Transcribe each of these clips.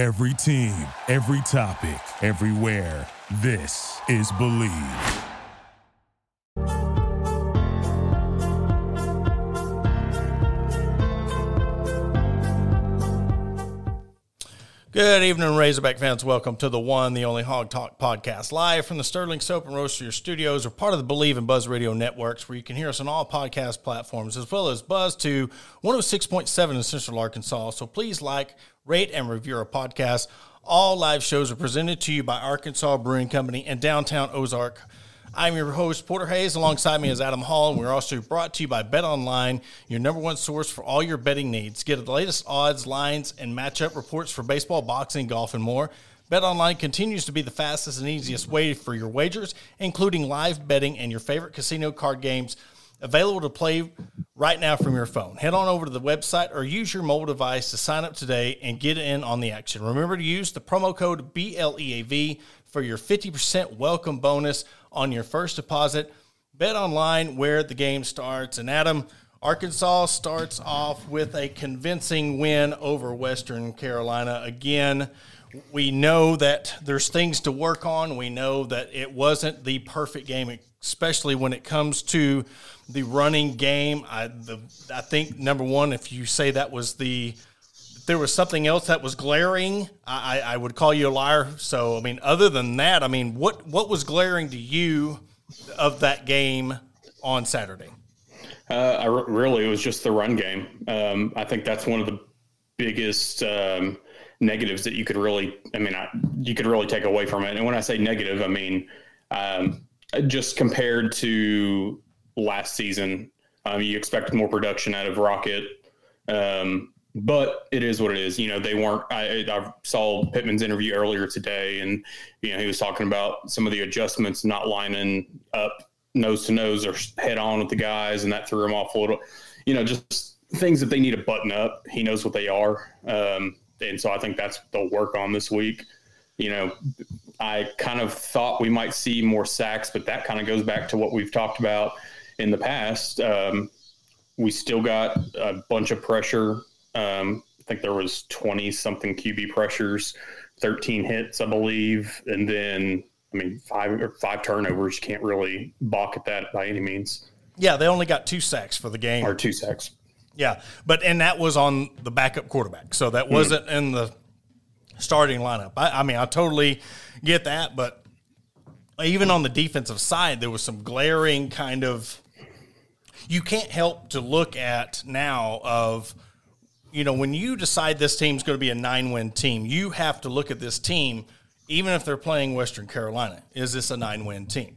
Every team, every topic, everywhere. This is Bleav. Good evening, Razorback fans. Welcome to the one, the only Hog Talk podcast, live from the Sterling Soap and Roaster Studios, or part of the Bleav in Buzz Radio networks, where you can hear us on all podcast platforms, as well as Buzz to 106.7 in Central Arkansas. So please like, rate, and review our podcast. All live shows are presented to you by Arkansas Brewing Company and Downtown Ozark. I'm your host, Porter Hayes. Alongside me is Adam Hall, and we're also brought to you by Bet Online, your number one source for all your betting needs. Get the latest odds, lines, and matchup reports for baseball, boxing, golf, and more. Bet Online continues to be the fastest and easiest way for your wagers, including live betting and your favorite casino card games available to play right now from your phone. Head on over to the website or use your mobile device to sign up today and get in on the action. Remember to use the promo code BLEAV for your 50% welcome bonus on your first deposit. Bet online where the game starts. And Adam, Arkansas starts off with a convincing win over Western Carolina. Again, we know that there's things to work on. We know that it wasn't the perfect game, especially when it comes to the running game. I, the, I think number one, if you say that was the if there was something else that was glaring, I, I would call you a liar. So, I mean, other than that, I mean, what what was glaring to you of that game on Saturday? Uh, I re- really, it was just the run game. Um, I think that's one of the biggest um, negatives that you could really, I mean, I, you could really take away from it. And when I say negative, I mean um, just compared to last season, um, you expect more production out of Rocket. Um, but it is what it is. You know, they weren't. I, I saw Pittman's interview earlier today, and you know he was talking about some of the adjustments, not lining up nose to nose or head on with the guys, and that threw him off a little. You know, just things that they need to button up. He knows what they are, um, and so I think that's they'll work on this week. You know, I kind of thought we might see more sacks, but that kind of goes back to what we've talked about in the past. Um, we still got a bunch of pressure um, I think there was 20 something QB pressures, 13 hits, I believe. And then, I mean, five or five turnovers. You can't really balk at that by any means. Yeah, they only got two sacks for the game. Or two sacks. Yeah, but and that was on the backup quarterback, so that wasn't mm. in the starting lineup. I, I mean, I totally get that, but even on the defensive side, there was some glaring kind of. You can't help to look at now of you know, when you decide this team's going to be a nine win team, you have to look at this team, even if they're playing Western Carolina. Is this a nine win team?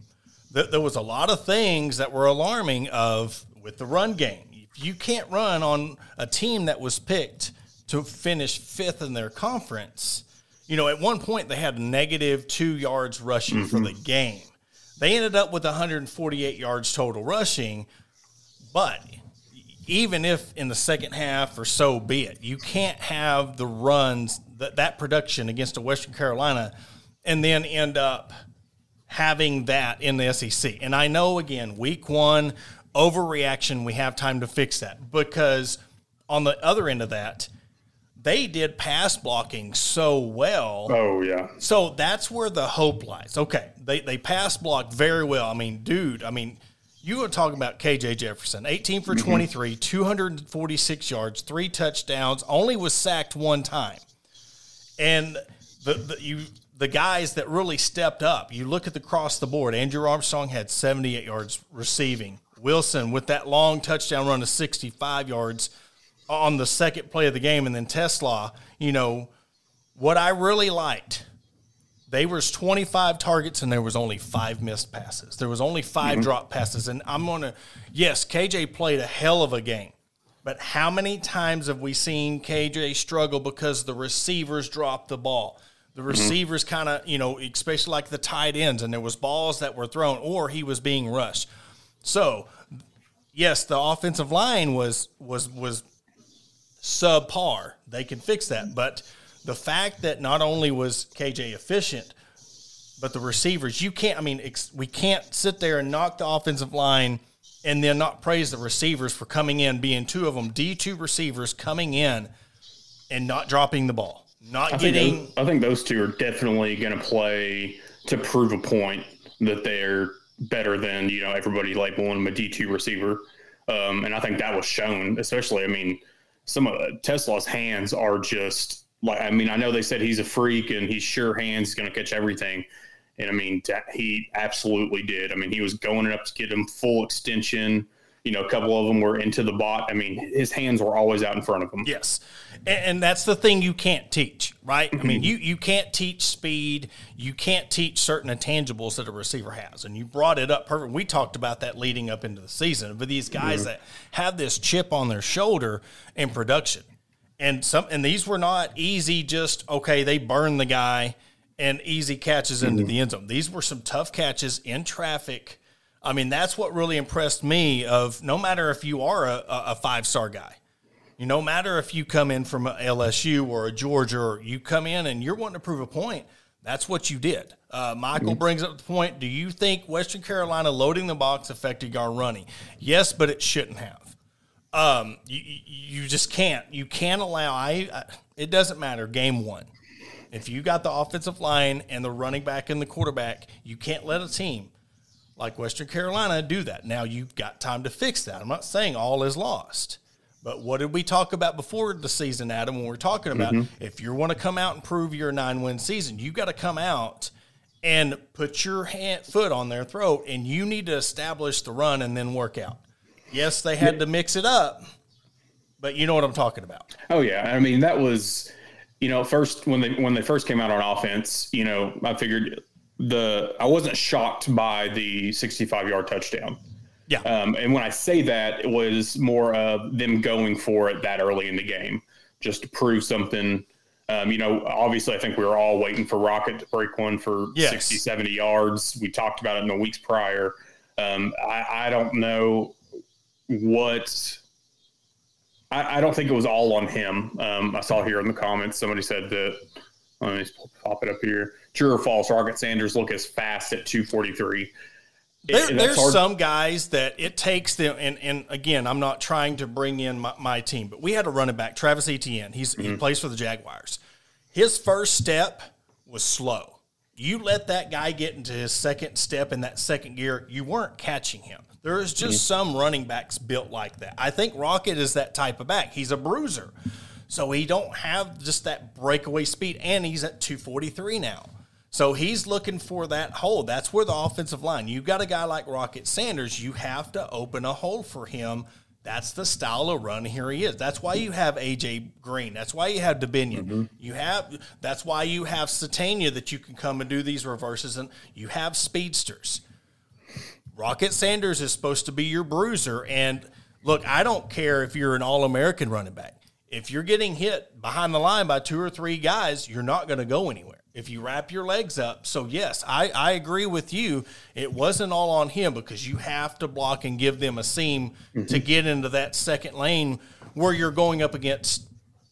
There was a lot of things that were alarming of with the run game. If you can't run on a team that was picked to finish fifth in their conference, you know, at one point they had negative two yards rushing mm-hmm. for the game. They ended up with 148 yards total rushing, but even if in the second half or so be it, you can't have the runs that that production against a Western Carolina and then end up having that in the SEC. And I know again, week one overreaction, we have time to fix that because on the other end of that, they did pass blocking so well. Oh yeah. So that's where the hope lies. Okay, they they pass block very well. I mean, dude, I mean you were talking about KJ Jefferson, 18 for mm-hmm. 23, 246 yards, three touchdowns, only was sacked one time. And the, the you the guys that really stepped up, you look at the cross the board. Andrew Armstrong had 78 yards receiving. Wilson with that long touchdown run of 65 yards on the second play of the game, and then TeSlaa, you know, what I really liked they was 25 targets and there was only five missed passes. There was only 5 mm-hmm. drop passes. And I'm to, yes, KJ played a hell of a game. But how many times have we seen KJ struggle because the receivers dropped the ball? The mm-hmm. receivers mm-hmm. kind of, you know, especially like the tight ends, and there was balls that were thrown, or he was being rushed. So, yes, the offensive line was was was subpar. They can fix that, but the fact that not only was KJ efficient, but the receivers, you can't, I mean, we can't sit there and knock the offensive line and then not praise the receivers for coming in, being two of them, D2 receivers coming in and not dropping the ball. not I getting. Think those, I think those two are definitely going to play to prove a point that they're better than you know everybody labeling them a D two receiver, um, and I think that was shown. Especially, I mean, some of TeSlaa's hands are just like I mean, I know they said he's a freak and he's sure hands going to catch everything. And I mean, he absolutely did. I mean, he was going up to get him full extension. You know, a couple of them were into the bot. I mean, his hands were always out in front of him. Yes, and, that's the thing you can't teach, right? I mean, you you can't teach speed. You can't teach certain intangibles that a receiver has. And you brought it up perfect. We talked about that leading up into the season. But these guys mm-hmm. that have this chip on their shoulder in production, and some and these were not easy. Just okay, they burn the guy and easy catches into mm-hmm. the end zone. These were some tough catches in traffic. I mean, that's what really impressed me. Of no matter if you are a, a five star guy, you no matter if you come in from a LSU or a Georgia, or you come in and you're wanting to prove a point. That's what you did. Uh, Michael mm-hmm. brings up the point. Do you think Western Carolina loading the box affected our running? Yes, but it shouldn't have. Um, you, you just can't. You can't allow. I, I. It doesn't matter. Game one. If you got the offensive line and the running back and the quarterback, you can't let a team like Western Carolina do that. Now you've got time to fix that. I'm not saying all is lost. But what did we talk about before the season, Adam, when we are talking about mm-hmm. if you want to come out and prove your nine win season, you got to come out and put your hand, foot on their throat and you need to establish the run and then work out. Yes, they had to mix it up, but you know what I'm talking about. Oh yeah, I mean that was, you know, first when they when they first came out on offense, you know, I figured the I wasn't shocked by the 65 yard touchdown. Yeah. Um, and when I say that, it was more of them going for it that early in the game, just to prove something. Um, you know, obviously, I think we were all waiting for Rocket to break one for yes. 60, 70 yards. We talked about it in the weeks prior. Um, I, I, don't know what. I, I, don't think it was all on him. Um, I saw here in the comments somebody said that. Let me pop it up here. True or false? Rocket Sanders look as fast at 243 there, there's hard. some guys that it takes them, and, and again, I'm not trying to bring in my, my team, but we had a running back, Travis Etienne. He's mm-hmm. he plays for the Jaguars. His first step was slow. You let that guy get into his second step in that second gear, you weren't catching him. There is just mm-hmm. some running backs built like that. I think Rocket is that type of back. He's a bruiser, so he don't have just that breakaway speed, and he's at 243 now. So he's looking for that hole. That's where the offensive line. You've got a guy like Rocket Sanders, you have to open a hole for him. That's the style of run here he is. That's why you have AJ Green. That's why you have Dubinion. Mm-hmm. You have that's why you have Sategna that you can come and do these reverses and you have speedsters. Rocket Sanders is supposed to be your bruiser and look, I don't care if you're an all-American running back. If you're getting hit behind the line by two or three guys, you're not going to go anywhere if you wrap your legs up. So, yes, I, I agree with you. It wasn't all on him because you have to block and give them a seam mm-hmm. to get into that second lane where you're going up against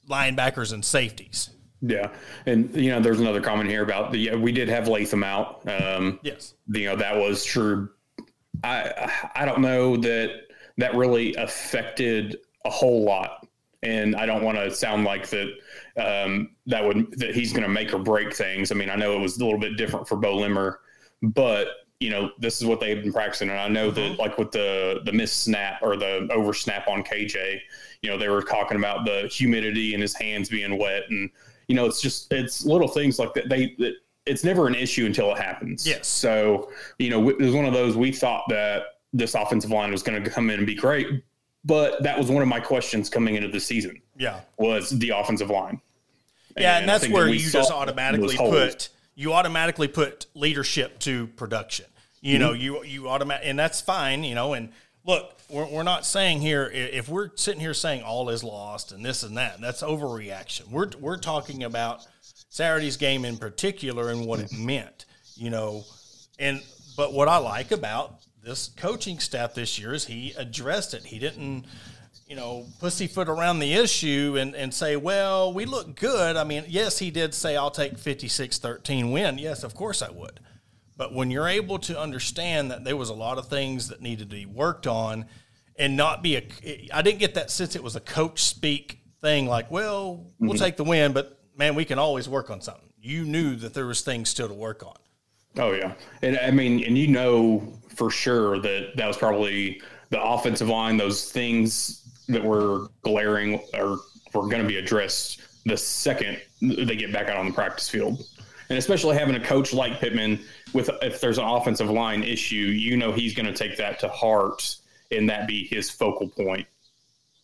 linebackers and safeties. Yeah, and you know, there's another comment here about the we did have Latham out. Um, yes, you know that was true. I I don't know that that really affected a whole lot, and I don't want to sound like that um, that would that he's going to make or break things. I mean, I know it was a little bit different for Beaux Limmer, but you know this is what they've been practicing, and I know that mm-hmm. like with the the miss snap or the over snap on KJ, you know they were talking about the humidity and his hands being wet, and you know it's just it's little things like that. They that it's never an issue until it happens. Yes. So you know it was one of those we thought that this offensive line was going to come in and be great, but that was one of my questions coming into the season. Yeah, was the offensive line. Yeah, and, and that's where that you just automatically put you automatically put leadership to production. You mm-hmm. know, you you automatic, and that's fine. You know, and look, we're, we're not saying here if we're sitting here saying all is lost and this and that. That's overreaction. We're we're talking about Saturday's game in particular and what it meant. You know, and but what I like about this coaching staff this year is he addressed it. He didn't, you know, pussyfoot around the issue and, and say, well, we look good. I mean, yes, he did say, I'll take 56 13 win. Yes, of course I would. But when you're able to understand that there was a lot of things that needed to be worked on and not be a, I didn't get that sense it was a coach speak thing like, well, we'll mm-hmm. take the win, but man, we can always work on something. You knew that there was things still to work on. Oh yeah, and I mean, and you know for sure that that was probably the offensive line. Those things that were glaring are were going to be addressed the second they get back out on the practice field, and especially having a coach like Pittman with if there's an offensive line issue, you know he's going to take that to heart and that be his focal point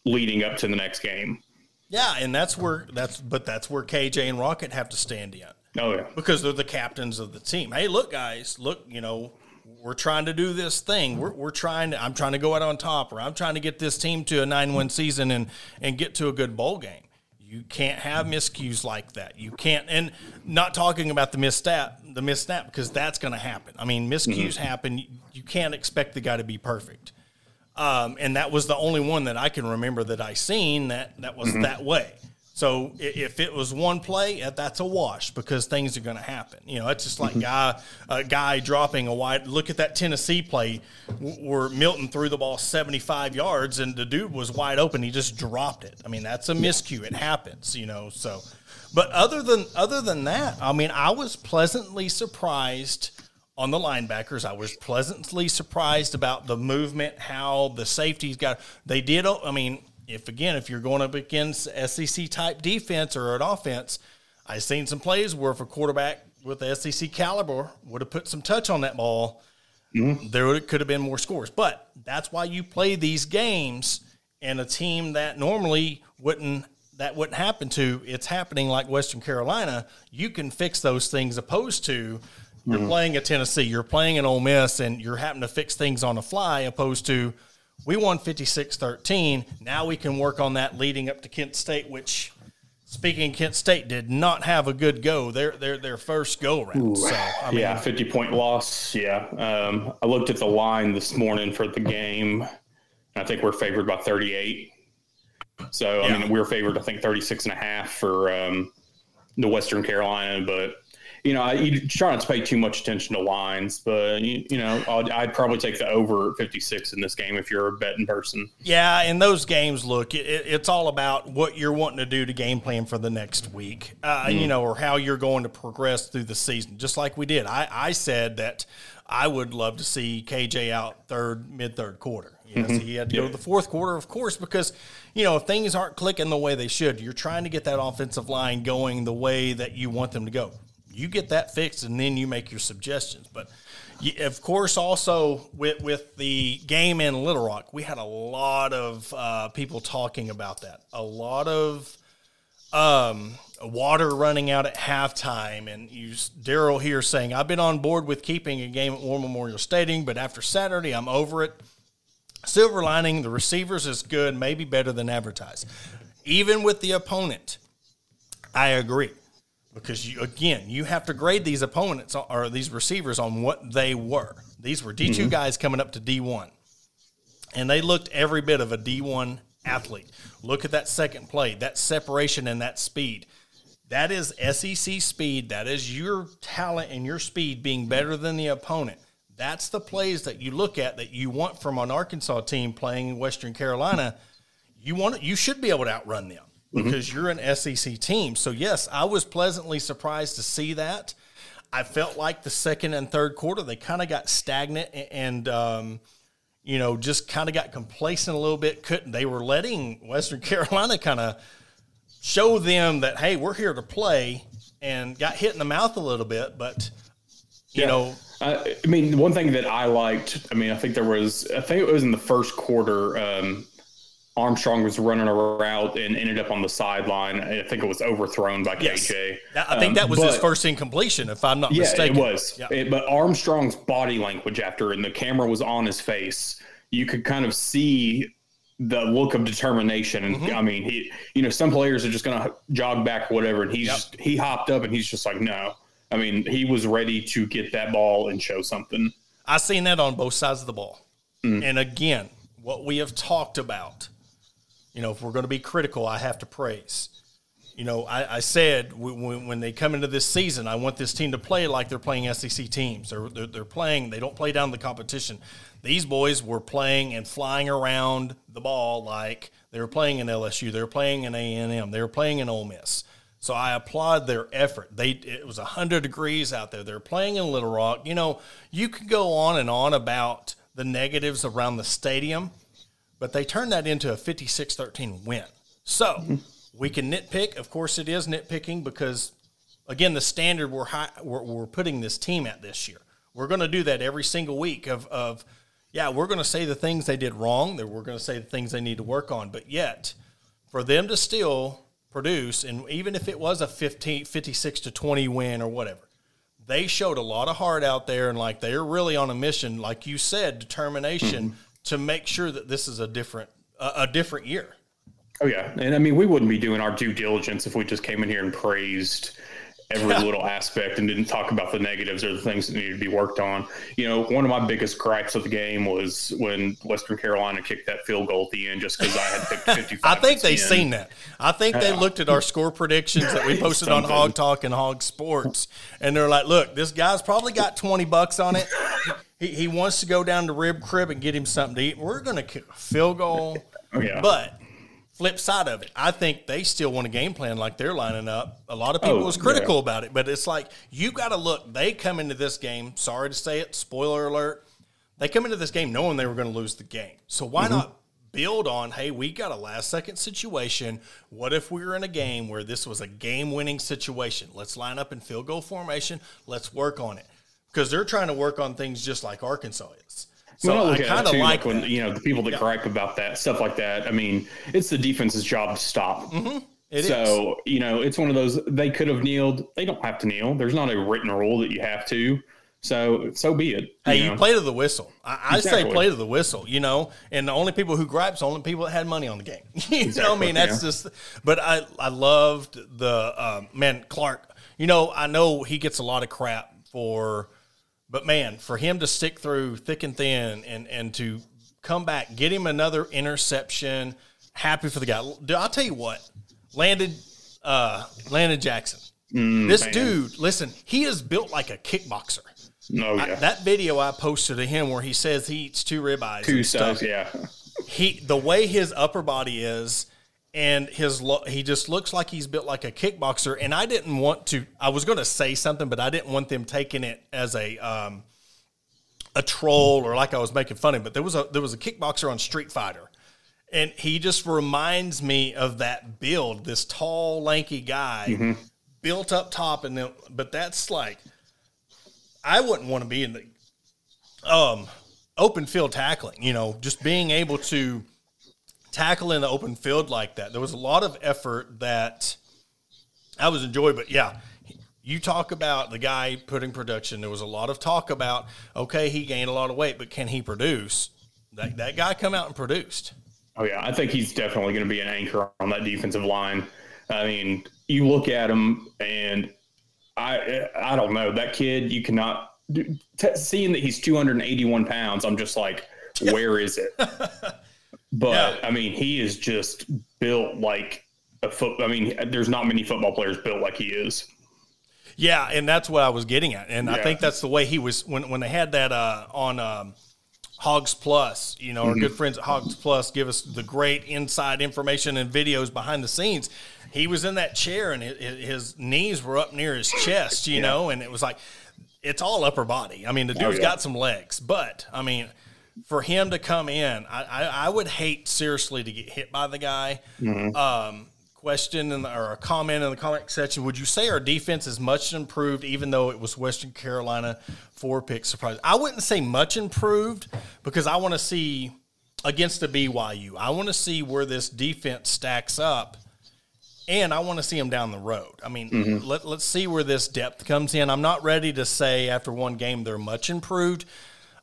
leading up to the next game. Yeah, and that's where that's but that's where KJ and Rocket have to stand in. Oh yeah, because they're the captains of the team. Hey, look, guys, look, you know, we're trying to do this thing. We're, we're trying to. I'm trying to go out on top, or I'm trying to get this team to a nine one season and and get to a good bowl game. You can't have miscues like that. You can't, and not talking about the misstep, the misstep, because that's going to happen. I mean, miscues mm-hmm. happen. You can't expect the guy to be perfect. Um, and that was the only one that I can remember that I seen that that was mm-hmm. that way. So if it was one play, that's a wash because things are going to happen. You know, it's just like mm-hmm. guy a guy dropping a wide. Look at that Tennessee play where Milton threw the ball 75 yards and the dude was wide open. He just dropped it. I mean, that's a miscue. It happens. You know, so. But other than other than that, I mean, I was pleasantly surprised on the linebackers. I was pleasantly surprised about the movement, how the safeties got. They did. I mean if again, if you're going up against SEC type defense or an offense, I've seen some plays where if a quarterback with the SEC caliber would have put some touch on that ball, mm-hmm. there could have been more scores. But that's why you play these games and a team that normally wouldn't that wouldn't happen to. It's happening like Western Carolina. You can fix those things opposed to you're mm-hmm. playing a Tennessee, you're playing an Ole Miss, and you're having to fix things on the fly opposed to we won 56 13. Now we can work on that leading up to Kent State, which, speaking Kent State, did not have a good go. Their their their first go around. So, I mean, yeah, 50 point loss. Yeah. Um, I looked at the line this morning for the game, and I think we're favored by 38. So, I yeah. mean, we are favored, I think, 36 and a half for um, the Western Carolina, but you know, I you try not to pay too much attention to lines, but you, you know, i would probably take the over 56 in this game if you're a betting person. Yeah, in those games, look, it, it's all about what you're wanting to do to game plan for the next week, uh, mm. you know, or how you're going to progress through the season. Just like we did, I, I said that I would love to see KJ out third, mid third quarter. Yes, mm-hmm. he had to go to the fourth quarter, of course, because you know if things aren't clicking the way they should, you're trying to get that offensive line going the way that you want them to go you get that fixed and then you make your suggestions. But of course, also with with the game in Little Rock, we had a lot of uh, people talking about that. A lot of um, water running out at halftime, and you Daryl here saying, "I've been on board with keeping a game at War Memorial Stadium, but after Saturday, I'm over it." Silver lining: the receivers is good, maybe better than advertised. Even with the opponent, I agree because you again you have to grade these opponents or these receivers on what they were. These were D 2 mm-hmm. guys coming up to D one, and they looked every bit of a D one athlete. Look at that second play, that separation and that speed. That is SEC speed. That is your talent and your speed being better than the opponent. That's the plays that you look at that you want from an Arkansas team playing in Western Carolina. You want you should be able to outrun them. Mm-hmm. because mm-hmm. you're an SEC team. So, yes, I was pleasantly surprised to see that. I felt like the second and third quarter, they kind of got stagnant and, um, you know, just kind of got complacent a little bit. Couldn't they were letting Western Carolina kind of show them that hey, we're here to play, and got hit in the mouth a little bit. But you yeah. know, I mean, one thing that I liked, I mean, I think there was, I think it was in the first quarter. Um, Armstrong was running a route and ended up on the sideline. I think it was overthrown by yes. KJ. I think that was um, but, his first incompletion, if I'm not yeah, mistaken. it was. Yeah. It, but Armstrong's body language after, and the camera was on his face, you could kind of see the look of determination. And mm-hmm. I mean, he, you know, some players are just going to jog back, whatever. And he's, yep. just, he hopped up and he's just like, no. I mean, he was ready to get that ball and show something. I've seen that on both sides of the ball. Mm. And again, what we have talked about you know, if we're going to be critical, I have to praise. You know, I, I said when, when, they come into this season, I want this team to play like they're playing SEC teams. They're, they're, they're playing, they don't play down the competition. These boys were playing and flying around the ball like they were playing in LSU, they were playing in A&M, they were playing in Ole Miss. So I applaud their effort. They it was hundred degrees out there. They're playing in Little Rock. You know, you can go on and on about the negatives around the stadium, but they turned that into a 56-13 win. So we can nitpick. Of course, it is nitpicking because again, the standard we're, high, we're, we're putting this team at this year. We're going to do that every single week. Of, of yeah, we're going to say the things they did wrong. That we're going to say the things they need to work on. But yet, for them to still produce, and even if it was a 15, 56 to 20 win or whatever, they showed a lot of heart out there and like they're really on a mission, like you said, determination mm-hmm. To make sure that this is a different a, a different year. Oh yeah, and I mean we wouldn't be doing our due diligence if we just came in here and praised every little aspect and didn't talk about the negatives or the things that needed to be worked on. You know, one of my biggest gripes of the game was when Western Carolina kicked that field goal at the end just because I had picked 55. I think they've seen that. I think they looked at our score predictions that we posted on Hog Talk and Hog Sports, and they're like, look, this guy's probably got 20 bucks on it. He, he wants to go down to Rib Crib and get him something to eat. We're going to kick a field goal. Oh, yeah. But flip side of it, I think they still want a game plan like they're lining up. A lot of people oh, was critical yeah. about it, but it's like you got to look. They come into this game. Sorry to say it, spoiler alert. They come into this game knowing they were going to lose the game. So why mm-hmm. not build on? Hey, we got a last second situation. What if we were in a game where this was a game winning situation? Let's line up in field goal formation. Let's work on it because they're trying to work on things just like Arkansas is. So well, I kind of like, when you know the people that yeah. gripe about that stuff like that. I mean, it's the defense's job to stop. Mm-hmm. It so is. you know, it's one of those. They could have kneeled. They don't have to kneel. There's not a written rule that you have to. So so be it. Hey, you, know? you play to the whistle. I, I exactly. say play to the whistle. You know, and the only people who gripes, only people that had money on the game. you exactly. know, I mean, that's yeah. just. But I I loved the um, man Clark. You know, I know he gets a lot of crap for but man, for him to stick through thick and thin and and to come back, get him another interception, happy for the guy. I'll tell you what, landed uh, Landon Jackson. Mm, this man. dude, listen, he is built like a kickboxer. No, oh, yeah. I, that video I posted of him where he says he eats two ribeyes, two stuff, yeah. He the way his upper body is and his lo- he just looks like he's built like a kickboxer. And I didn't want to. I was going to say something, but I didn't want them taking it as a um, a troll or like I was making fun of. Him. But there was a there was a kickboxer on Street Fighter, and he just reminds me of that build. This tall, lanky guy, mm-hmm. built up top, and then but that's like I wouldn't want to be in the um open field tackling. You know, just being able to tackle in the open field like that. There was a lot of effort that I was enjoying, but yeah, you talk about the guy putting production. There was a lot of talk about okay, he gained a lot of weight, but can he produce? That that guy come out and produced. Oh yeah, I think he's definitely going to be an anchor on that defensive line. I mean, you look at him, and I I don't know that kid. You cannot seeing that he's 281 pounds. I'm just like, where is it? But yeah. I mean, he is just built like a foot. I mean, there's not many football players built like he is. Yeah, and that's what I was getting at, and yeah. I think that's the way he was when when they had that uh, on um, Hogs Plus. You know, mm-hmm. our good friends at Hogs Plus give us the great inside information and videos behind the scenes. He was in that chair, and his, his knees were up near his chest. You yeah. know, and it was like it's all upper body. I mean, the oh, dude's oh, got some legs, but I mean for him to come in, I, I, I, would hate seriously to get hit by the guy. Mm-hmm. Um, question in the, or a comment in the comment section: Would you say our defense is much improved, even though it was Western Carolina four pick surprise? I wouldn't say much improved because I want to see against the BYU. I want to see where this defense stacks up. And I want to see them down the road. I mean, mm-hmm. let, let's see where this depth comes in. I'm not ready to say after one game they're much improved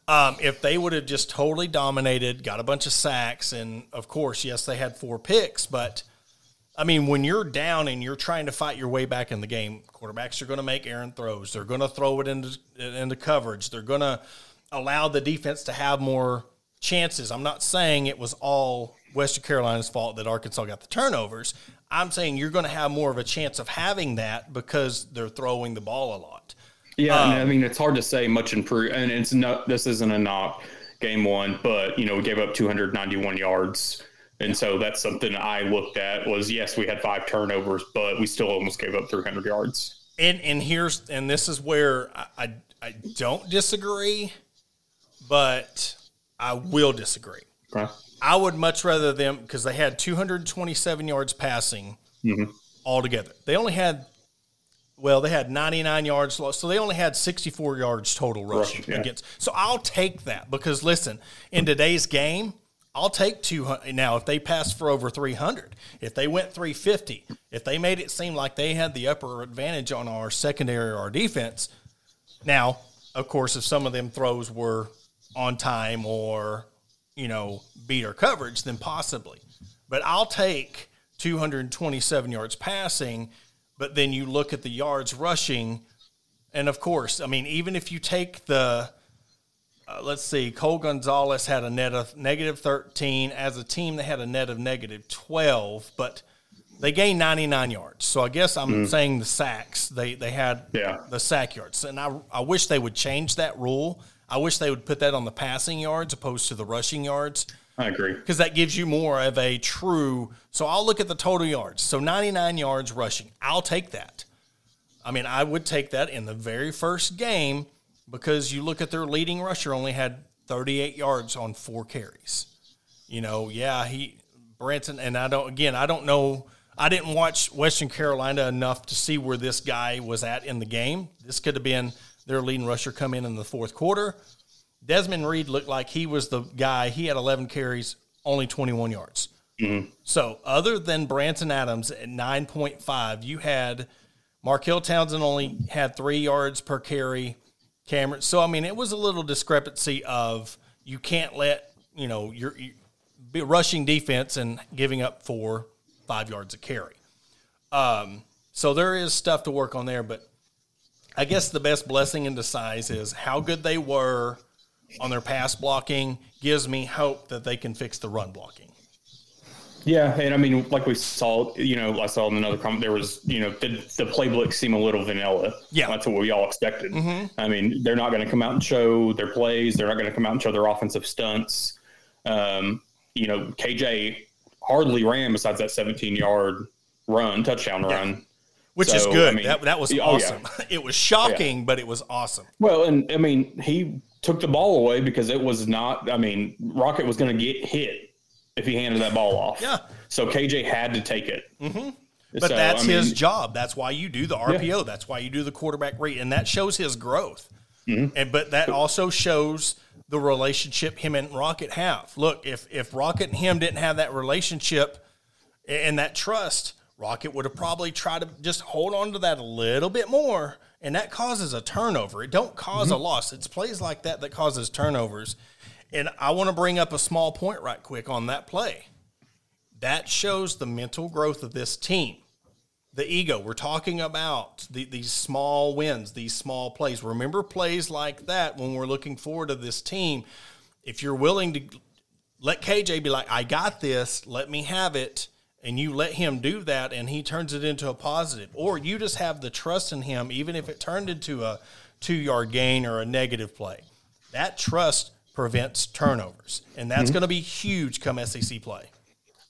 um, if they would have just totally dominated, got a bunch of sacks, and of course, yes, they had four picks, but I mean, when you're down and you're trying to fight your way back in the game, quarterbacks are going to make errant throws. They're going to throw it into into coverage. They're going to allow the defense to have more chances. I'm not saying it was all Western Carolina's fault that Arkansas got the turnovers. I'm saying you're going to have more of a chance of having that because they're throwing the ball a lot. Yeah, um, I mean it's hard to say much improved, and it's not. This isn't a knock game one, but you know we gave up 291 yards And so that's something I looked at was yes, we had five turnovers, but we still almost gave up 300 yards. And and here's and this is where I I, I don't disagree, but I will disagree. Okay. I would much rather them because they had 227 yards passing Mhm. altogether. They only had, well, they had 99 yards, lost, so they only had 64 yards total rushing Rushing, yeah. against. So I'll take that because listen, in today's game, I'll take 200. Now, if they passed for over 300, if they went 350, if they made it seem like they had the upper advantage on our secondary or our defense, now, of course, if some of them throws were on time or, you know, beat our coverage, then possibly. But I'll take 227 yards passing, but then you look at the yards rushing. And of course, I mean, even if you take the, uh, let's see, Cole Gonzales had a net of negative 13. As a team, they had a net of negative 12, but they gained 99 yards. So I guess I'm saying the sacks, they, they had Yeah. the sack yards. And I, I wish they would change that rule. I wish they would put that on the passing yards opposed to the rushing yards I agree. because that gives you more of a true. So I'll look at the total yards. So 99 yards rushing. I'll take that. I mean, I would take that in the very first game because you look at their leading rusher only had 38 yards on four carries. You know, yeah, he Branson and I don't again, I don't know I didn't watch Western Carolina enough to see where this guy was at in the game. This could have been their leading rusher come in in the fourth quarter. Desmond Reid looked like he was the guy. He had 11 carries, only 21 yards. So, other than Branson Adams at 9.5, you had Markel Townsend only had three yards per carry. Cameron. So, I mean, it was a little discrepancy of you can't let, you know, your rushing defense and giving up four, five yards a carry. Um, so, there is stuff to work on there, but I guess the best blessing in disguise is how good they were on their pass blocking gives me hope that they can fix the run blocking. Yeah, and I mean, like we saw, you know, I saw in another comment there was, you know, the, the playbook seemed a little vanilla. Yeah. that's what we all expected. I mean, they're not going to come out and show their plays. They're not going to come out and show their offensive stunts. Um, you know, KJ hardly ran besides that 17 yard run, touchdown run. Which is good. I mean- that, that was Oh, yeah. awesome. It was shocking, but it was awesome. Well, and I mean, he took the ball away because it was not. I mean, Rocket was going to get hit if he handed that ball off. Yeah. So KJ had to take it. Mm-hmm. But that's his job. That's why you do the RPO. That's why you do the quarterback read, and that shows his growth. Mm-hmm. And but that also shows the relationship him and Rocket have. Look, if if Rocket and him didn't have that relationship and that trust, Rocket would have probably tried to just hold on to that a little bit more, and that causes a turnover. It don't because Mm-hmm. a loss. It's plays like that that causes turnovers. And I want to bring up a small point right quick on that play. That shows the mental growth of this team the ego. We're talking about the, these small wins, these small plays. Remember plays like that when we're looking forward to this team. If you're willing to let KJ be like, I got this, let me have it, and you let him do that, and he turns it into a positive, or you just have the trust in him, even if it turned into a two yard gain or a negative play. That trust prevents turnovers, and that's mm-hmm. going to be huge come SEC play.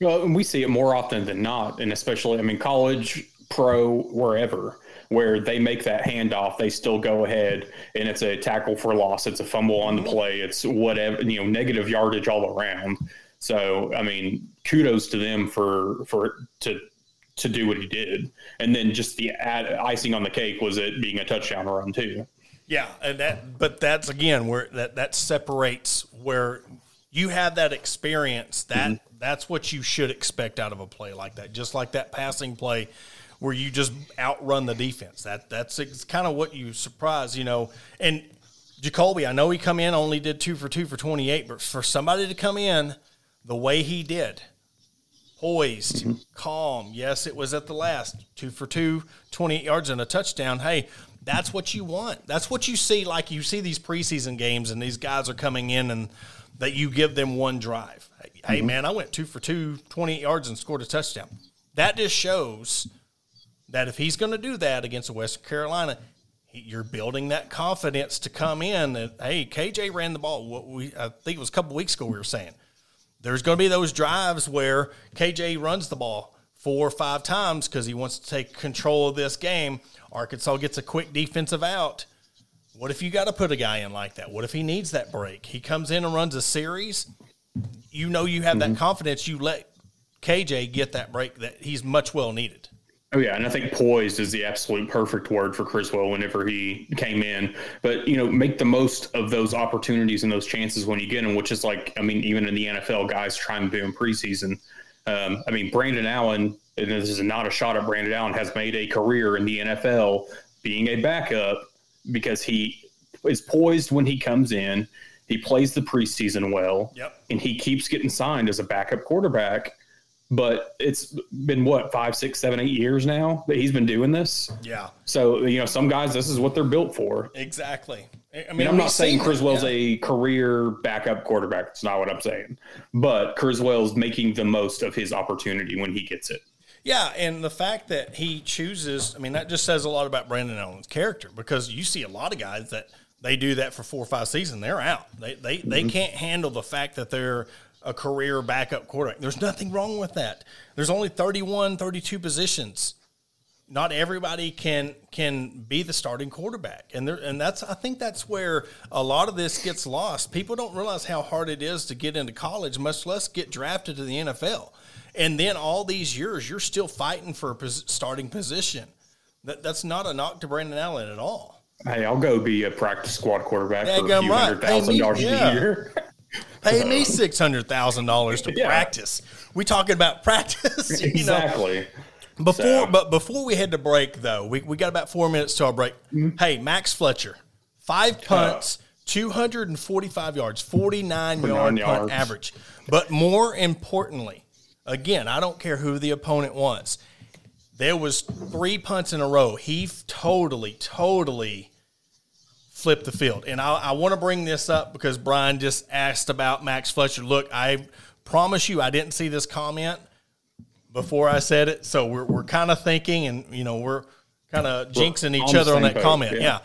Well, and we see it more often than not, and especially, I mean, college, pro, wherever, where they make that handoff, they still go ahead, and it's a tackle for loss, it's a fumble on the mm-hmm. play, it's whatever, you know, negative yardage all around. So, I mean, kudos to them for for to to do what he did, and then just the add, icing on the cake was it being a touchdown run too. Yeah, and that but that's again where that that separates where you have that experience that mm-hmm. that's what you should expect out of a play like that. Just like that passing play where you just outrun the defense. That that's it's kind of what you surprise, you know. And Jacolby, I know he come in only did 2 for 2 for 28, but for somebody to come in the way he did, poised, mm-hmm. calm. Yes, it was at the last two for two, 28 yards and a touchdown. Hey, that's what you want. That's what you see. Like you see these preseason games, and these guys are coming in, and that you give them one drive. Hey, hey, mm-hmm. man, I went two for two, 28 yards and scored a touchdown. That just shows that if he's going to do that against Western Carolina, you're building that confidence to come in. And hey, KJ ran the ball. What we I think it was a couple weeks ago we were saying there's going to be those drives where KJ runs the ball four or five times because he wants to take control of this game. Arkansas gets a quick defensive out. What if you got to put a guy in like that? What if he needs that break? He comes in and runs a series. You know you have mm-hmm. that confidence. You let KJ get that break that he's much well needed. Oh yeah, and I think poised is the absolute perfect word for Criswell whenever he came in. But you know, make the most of those opportunities and those chances when you get them, which is like, I mean, even in the NFL, guys trying to do in preseason. Um, I mean, Brandon Allen, and this is not a shot at Brandon Allen, has made a career in the NFL being a backup because he is poised when he comes in. He plays the preseason well, yep. and he keeps getting signed as a backup quarterback but it's been what five, six, seven, eight years now that he's been doing this. Yeah. So you know, some guys, this is what they're built for. Exactly. I mean, I'm not saying Criswell's yeah. a career backup quarterback. It's not what I'm saying. But Criswell's making the most of his opportunity when he gets it. Yeah, and the fact that he chooses, I mean, that just says a lot about Brandon Allen's character because you see a lot of guys that they do that for four or five seasons, they're out. They they, mm-hmm. they can't handle the fact that they're a career backup quarterback. There's nothing wrong with that. There's only 31, 32 positions. Not everybody can can be the starting quarterback, and there and that's I think that's where a lot of this gets lost. People don't realize how hard it is to get into college, much less get drafted to the NFL. And then all these years, you're still fighting for a pos- starting position. That that's not a knock to Brandon Allen at all. Hey, I'll go be a practice squad quarterback yeah, for a few right. hundred thousand dollars yeah. a year. Pay me six hundred thousand dollars to yeah. practice. We talking about practice, exactly. Know? Before, so. but before we head to break, though, we, we got about four minutes to our break. Mm-hmm. Hey, Max Fletcher, five punts, uh, two hundred and forty-five yards, forty-nine yard yards. punt average. But more importantly, again, I don't care who the opponent was. There was three punts in a row. He totally, totally flip the field. And I, I want to bring this up because Brian just asked about Max Fletcher. Look, I promise you, I didn't see this comment before I said it. So we're, we're kind of thinking and, you know, we're kind of jinxing each on other on that comment. Yeah. yeah.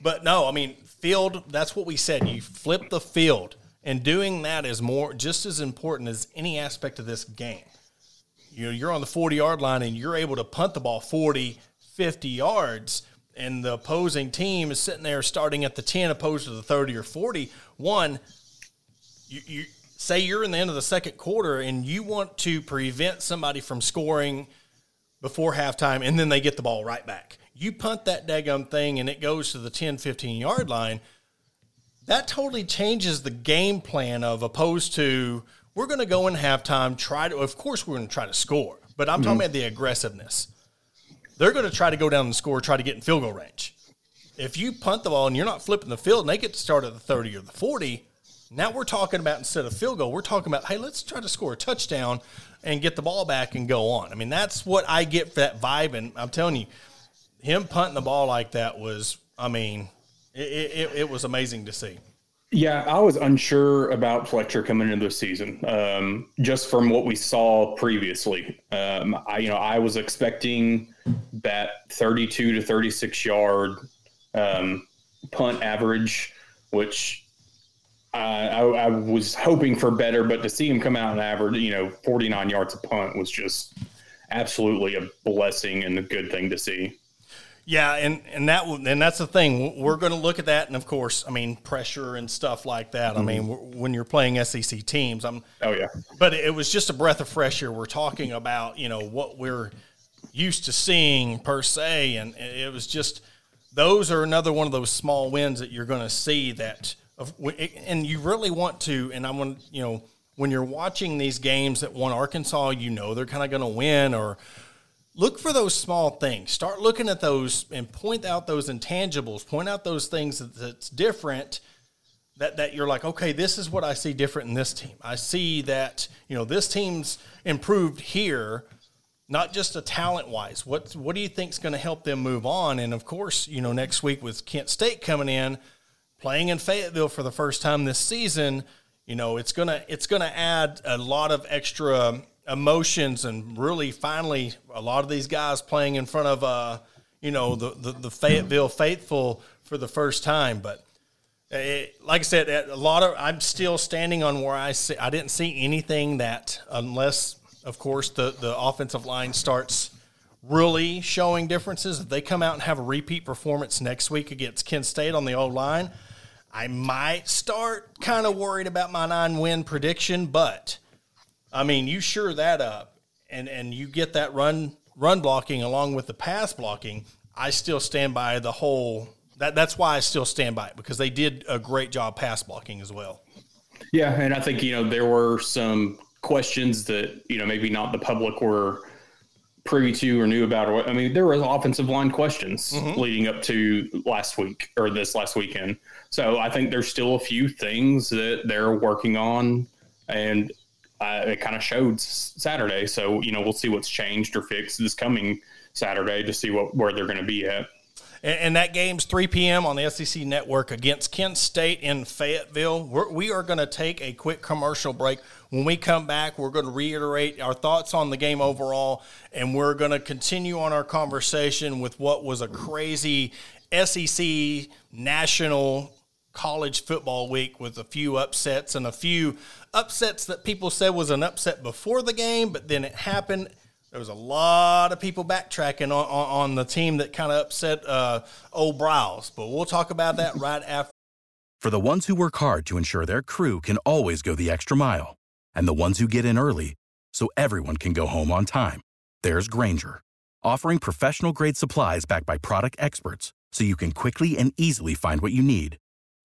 But no, I mean, field, that's what we said. You flip the field. And doing that is more just as important as any aspect of this game. You know, you're on the 40 yard line and you're able to punt the ball 40, 50 yards and the opposing team is sitting there starting at the 10 opposed to the 30 or 40, one, you, you say you're in the end of the second quarter and you want to prevent somebody from scoring before halftime and then they get the ball right back. You punt that daggum thing and it goes to the 10, 15 yard line. That totally changes the game plan of opposed to we're going to go in halftime, try to, of course, we're going to try to score, but I'm mm-hmm. talking about the aggressiveness they're going to try to go down and score, try to get in field goal range. If you punt the ball and you're not flipping the field and they get to start at the 30 or the 40, now we're talking about instead of field goal, we're talking about, hey, let's try to score a touchdown and get the ball back and go on. I mean, that's what I get for that vibe. And I'm telling you, him punting the ball like that was, I mean, it, it, it was amazing to see. Yeah, I was unsure about Fletcher coming into the season, um, just from what we saw previously. Um, I, you know, I was expecting that 32 to 36 yard um, punt average, which I, I, I, was hoping for better, but to see him come out and average, you know, 49 yards a punt was just absolutely a blessing and a good thing to see. Yeah, and and that and that's the thing. We're going to look at that, and of course, I mean pressure and stuff like that. Mm-hmm. I mean, when you're playing SEC teams, I'm. Oh yeah. But it was just a breath of fresh air. We're talking about you know what we're used to seeing per se, and it was just those are another one of those small wins that you're going to see that, and you really want to. And I want you know when you're watching these games that won Arkansas, you know they're kind of going to win or look for those small things. Start looking at those and point out those intangibles. Point out those things that, that's different. That that you're like, okay, this is what I see different in this team. I see that you know this team's improved here, not just a talent wise. What what do you think is going to help them move on? And of course, you know, next week with Kent State coming in, playing in Fayetteville for the first time this season. You know, it's gonna it's gonna add a lot of extra emotions and really finally a lot of these guys playing in front of uh you know the, the, the Fayetteville faithful for the first time but It, like I said, a lot of I'm still standing on where I see. I didn't see anything that, unless of course the the offensive line starts really showing differences. If they come out and have a repeat performance next week against Kent State on the old line, I might start kind of worried about my nine win prediction. But I mean, you sure that up, and and you get that run run blocking along with the pass blocking. I still stand by the whole that that's why I still stand by it because they did a great job pass blocking as well. Yeah, and I think you know there were some questions that you know maybe not the public were privy to or knew about. Or I mean, there were offensive line questions mm-hmm. leading up to last week or this last weekend. So I think there's still a few things that they're working on, and uh, it kind of showed Saturday. So you know we'll see what's changed or fixed this coming Saturday to see what where they're going to be at. And, and that game's 3 p.m. on the SEC Network against Kent State in Fayetteville. We're, we are going to take a quick commercial break. When we come back, we're going to reiterate our thoughts on the game overall, and we're going to continue on our conversation with what was a crazy SEC national college football week with a few upsets and a few upsets that people said was an upset before the game, but then it happened there was a lot of people backtracking on, on, on the team that kind of upset uh, old Briles, but we'll talk about that right after. For the ones who work hard to ensure their crew can always go the extra mile, and the ones who get in early so everyone can go home on time, there's Grainger, offering professional grade supplies backed by product experts so you can quickly and easily find what you need.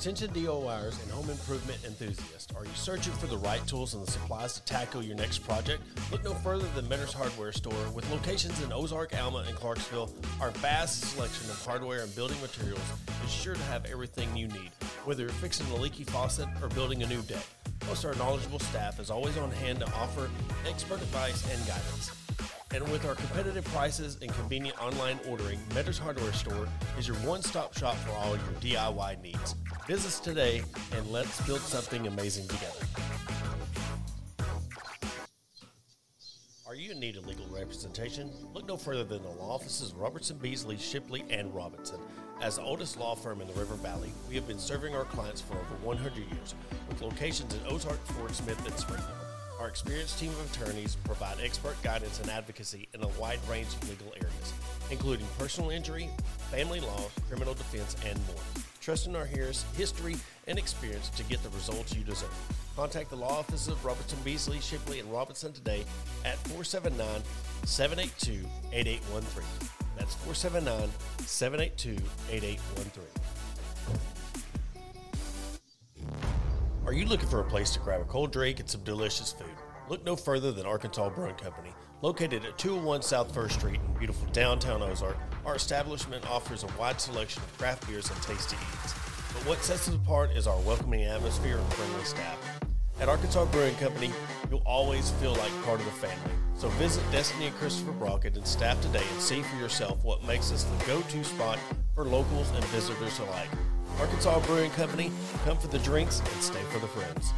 Attention DIYers and home improvement enthusiasts. Are you searching for the right tools and the supplies to tackle your next project? Look no further than Mentor's Hardware Store. With locations in Ozark, Alma, and Clarksville, our vast selection of hardware and building materials is sure to have everything you need, whether you're fixing a leaky faucet or building a new deck. Plus, our knowledgeable staff is always on hand to offer expert advice and guidance. And with our competitive prices and convenient online ordering, Mentor's Hardware Store is your one stop shop for all your DIY needs. Visit us today and let's build something amazing together. Are you in need of legal representation? Look no further than the law offices of Robertson, Beasley, Shipley, and Robinson. As the oldest law firm in the River Valley, we have been serving our clients for over 100 years, with locations in Ozark, Fort Smith, and Springfield. Our experienced team of attorneys provide expert guidance and advocacy in a wide range of legal areas, including personal injury, family law, criminal defense, and more. Trust in our history and experience to get the results you deserve. Contact the law offices of Robertson Beasley, Shipley, and Robinson today at 479 782 8813. That's 479 782 8813. Are you looking for a place to grab a cold drink and some delicious food? Look no further than Arkansas Brewing Company. Located at 201 South First Street in beautiful downtown Ozark, our establishment offers a wide selection of craft beers and tasty eats. But what sets us apart is our welcoming atmosphere and friendly staff. At Arkansas Brewing Company, you'll always feel like part of the family. So visit Destiny and Christopher Brockett and staff today and see for yourself what makes us the go-to spot for locals and visitors alike. Arkansas Brewing Company, come for the drinks and stay for the friends.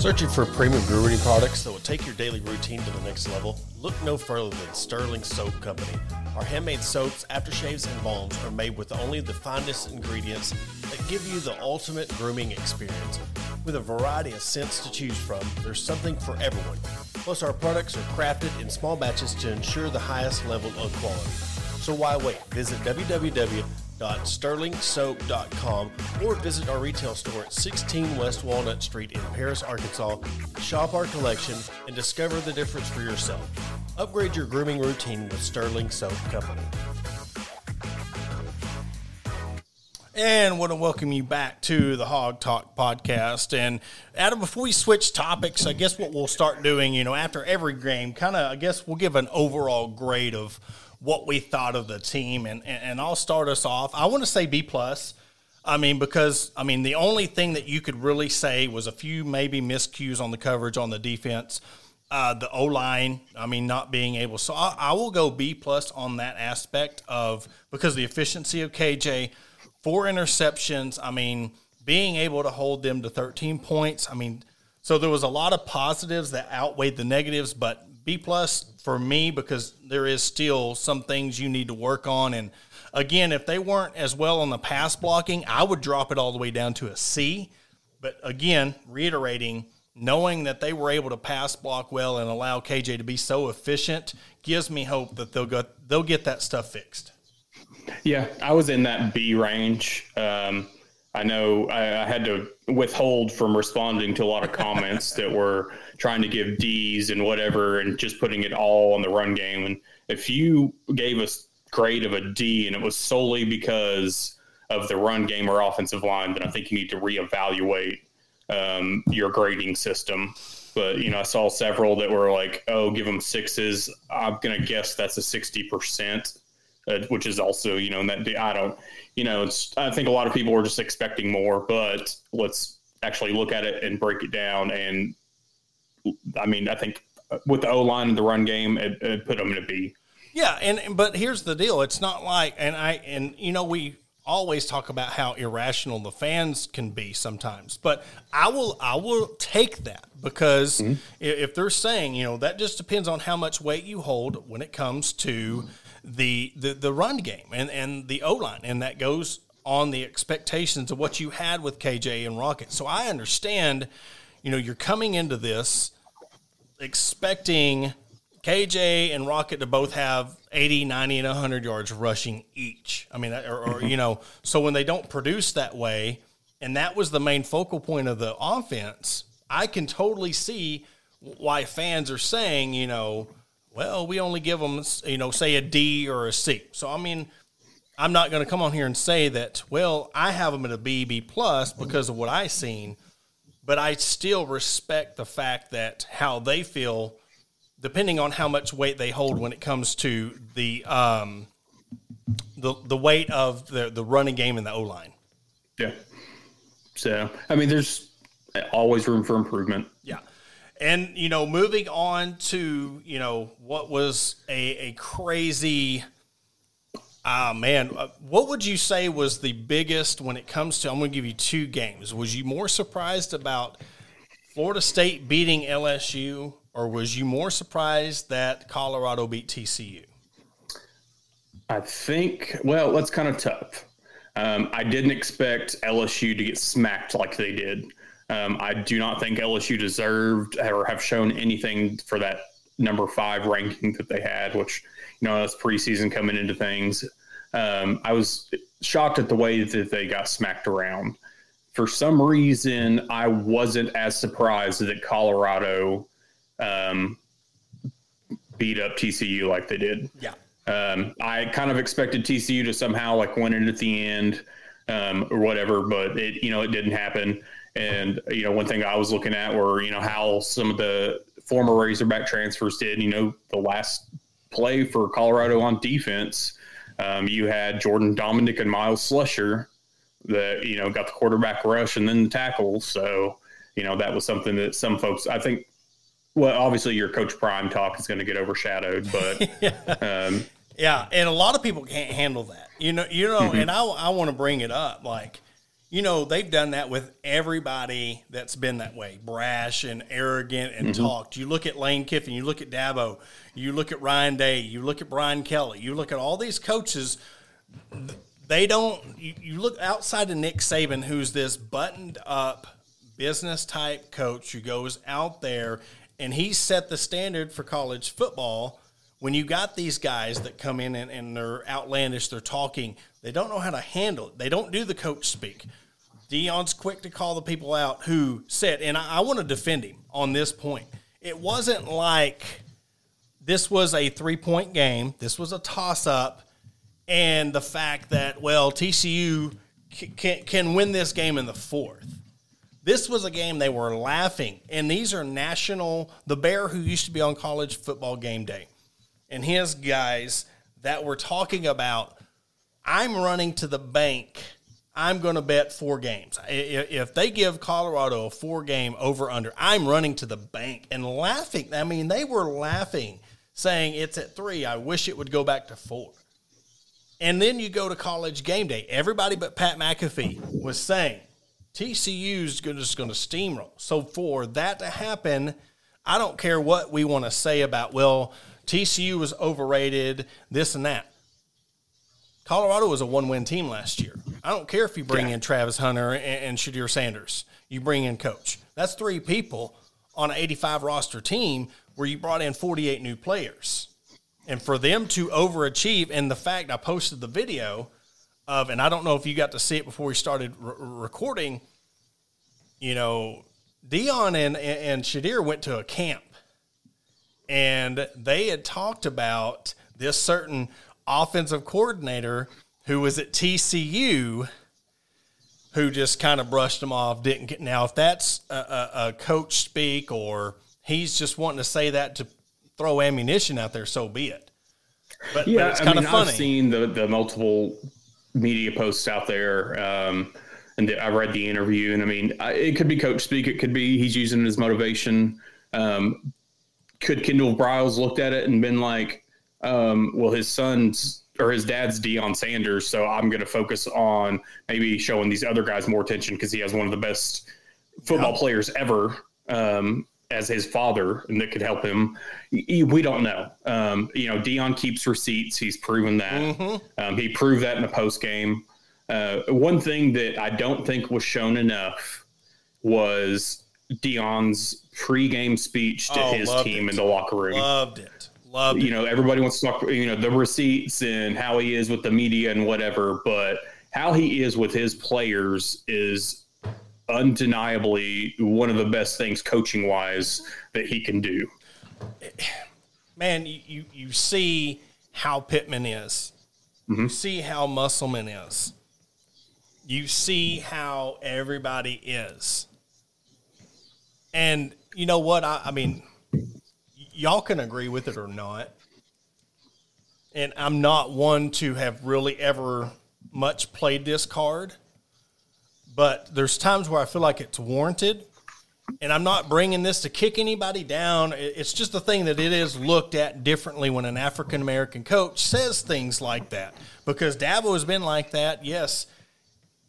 Searching for premium brewery products that will take your daily routine to the next level? Look no further than Sterling Soap Company. Our handmade soaps, aftershaves, and balms are made with only the finest ingredients that give you the ultimate grooming experience. With a variety of scents to choose from, there's something for everyone. Plus, our products are crafted in small batches to ensure the highest level of quality. So why wait? Visit www www.sterlingsoap.com or visit our retail store at 16 West Walnut Street in Paris, Arkansas. Shop our collection and discover the difference for yourself. Upgrade your grooming routine with Sterling Soap Company. And want to welcome you back to the Hog Talk podcast. And Adam, before we switch topics, I guess what we'll start doing, you know, after every game, kind of, I guess we'll give an overall grade of what we thought of the team, and and, and I'll start us off. I want to say B plus. I mean, because I mean, the only thing that you could really say was a few maybe miscues on the coverage on the defense. Uh, the O line, I mean, not being able. So I, I will go B plus on that aspect of because the efficiency of KJ, four interceptions. I mean, being able to hold them to 13 points. I mean, so there was a lot of positives that outweighed the negatives, but B plus for me because there is still some things you need to work on. And again, if they weren't as well on the pass blocking, I would drop it all the way down to a C. But again, reiterating, knowing that they were able to pass block well and allow KJ to be so efficient gives me hope that they'll go they'll get that stuff fixed. Yeah, I was in that B range. Um, I know I, I, had to withhold from responding to a lot of comments that were trying to give D's and whatever, and just putting it all on the run game. And if you gave us grade of a D, and it was solely because of the run game or offensive line, then I think you need to reevaluate um, your grading system. But you know, I saw several that were like, "Oh, give them sixes. I'm gonna guess that's a sixty percent, uh, which is also you know, in that I don't you know, it's I think a lot of people were just expecting more, but let's actually look at it and break it down. And I mean, I think with the O line and the run game, it, it put them in a B. Yeah, and but here's the deal: it's not like, and I and you know we always talk about how irrational the fans can be sometimes but i will i will take that because mm-hmm. if they're saying you know that just depends on how much weight you hold when it comes to the the, the run game and, and the O line, and that goes on the expectations of what you had with KJ and Rocket. So I understand, you know, you're coming into this expecting KJ and Rocket to both have 80, 90, and 100 yards rushing each. I mean, or, or you know, so when they don't produce that way, and that was the main focal point of the offense, I can totally see why fans are saying, you know, well, we only give them, you know, say a D or a C. So, I mean, I'm not going to come on here and say that, well, I have them at a B, B plus because of what I've seen, but I still respect the fact that how they feel, depending on how much weight they hold when it comes to the, um, the, the weight of the, the running game and the O line. Yeah. So, I mean, there's always room for improvement. Yeah. And you know, moving on to you know what was a, a crazy. Ah uh, man, what would you say was the biggest when it comes to? I'm going to give you two games. Was you more surprised about Florida State beating LSU, or was you more surprised that Colorado beat TCU? I think. Well, that's kind of tough. Um, I didn't expect LSU to get smacked like they did. Um, I do not think LSU deserved or have shown anything for that number five ranking that they had, which, you know, that's preseason coming into things. Um, I was shocked at the way that they got smacked around. For some reason, I wasn't as surprised that Colorado um, beat up TCU like they did. Yeah. Um, I kind of expected TCU to somehow like win it at the end um, or whatever, but it you know it didn't happen. And you know, one thing I was looking at were you know how some of the former Razorback transfers did. You know, the last play for Colorado on defense, um, you had Jordan Domineck and Myles Slusher that you know got the quarterback rush and then the tackle. So you know that was something that some folks I think. Well, obviously your Coach Prime talk is going to get overshadowed, but yeah. Um, yeah, and a lot of people can't handle that. You know, you know, mm-hmm. and I I want to bring it up like you know, they've done that with everybody that's been that way, brash and arrogant and mm-hmm. talked. You look at Lane Kiffin, you look at Dabo, you look at Ryan Day, you look at Brian Kelly, you look at all these coaches. They don't, you, you look outside of Nick Saban, who's this buttoned up business type coach who goes out there and he set the standard for college football. When you got these guys that come in and, and they're outlandish, they're talking, they don't know how to handle it. They don't do the coach speak Deion's quick to call the people out who said, and I, I want to defend him on this point. It wasn't like this was a three point game, this was a toss up, and the fact that, well, TCU can, can win this game in the fourth. This was a game they were laughing, and these are national. The Bear, who used to be on college football game day, and his guys that were talking about, I'm running to the bank I'm going to bet four games. If they give Colorado a four game over under, I'm running to the bank and laughing. I mean, they were laughing, saying it's at three. I wish it would go back to four. And then you go to college game day. Everybody but Pat McAfee was saying TCU's just going to steamroll. So for that to happen, I don't care what we want to say about, well, TCU was overrated, this and that. Colorado was a one win team last year. I don't care if you bring yeah. in Travis Hunter and, and Shedeur Sanders, you bring in coach. That's three people on an 85 roster team where you brought in 48 new players. And for them to overachieve, and the fact I posted the video of, and I don't know if you got to see it before we started re- recording, you know, Deion and, and Shedeur went to a camp and they had talked about this certain offensive coordinator who was at TCU who just kind of brushed him off. Didn't get now if that's a, a, a, coach speak or he's just wanting to say that to throw ammunition out there, so be it. But yeah, but it's kind I mean, of funny. I've seen the the multiple media posts out there. Um, and I read the interview, and I mean, it could be coach speak. It could be he's using his motivation. Um, could Kendall Briles looked at it and been like, um, well, his son's or his dad's Deion Sanders, so I'm going to focus on maybe showing these other guys more attention because he has one of the best football yeah. players ever um, as his father, and that could help him. We don't know. Um, you know, Deion keeps receipts. He's proven that. Mm-hmm. Um, he proved that in the post game. Uh, one thing that I don't think was shown enough was Deion's pregame speech to oh, his team it. in the locker room. Loved it. Loved you know, everybody wants to talk, you know, the receipts and how he is with the media and whatever, but how he is with his players is undeniably one of the best things coaching wise that he can do. Man, you, you see how Pittman is. Mm-hmm. You see how Musselman is. You see how everybody is. And you know what? I, I mean, y'all can agree with it or not. And I'm not one to have really ever much played this card, but there's times where I feel like it's warranted. And I'm not bringing this to kick anybody down. It's just the thing that it is looked at differently when an African American coach says things like that. Because Dabo has been like that. Yes,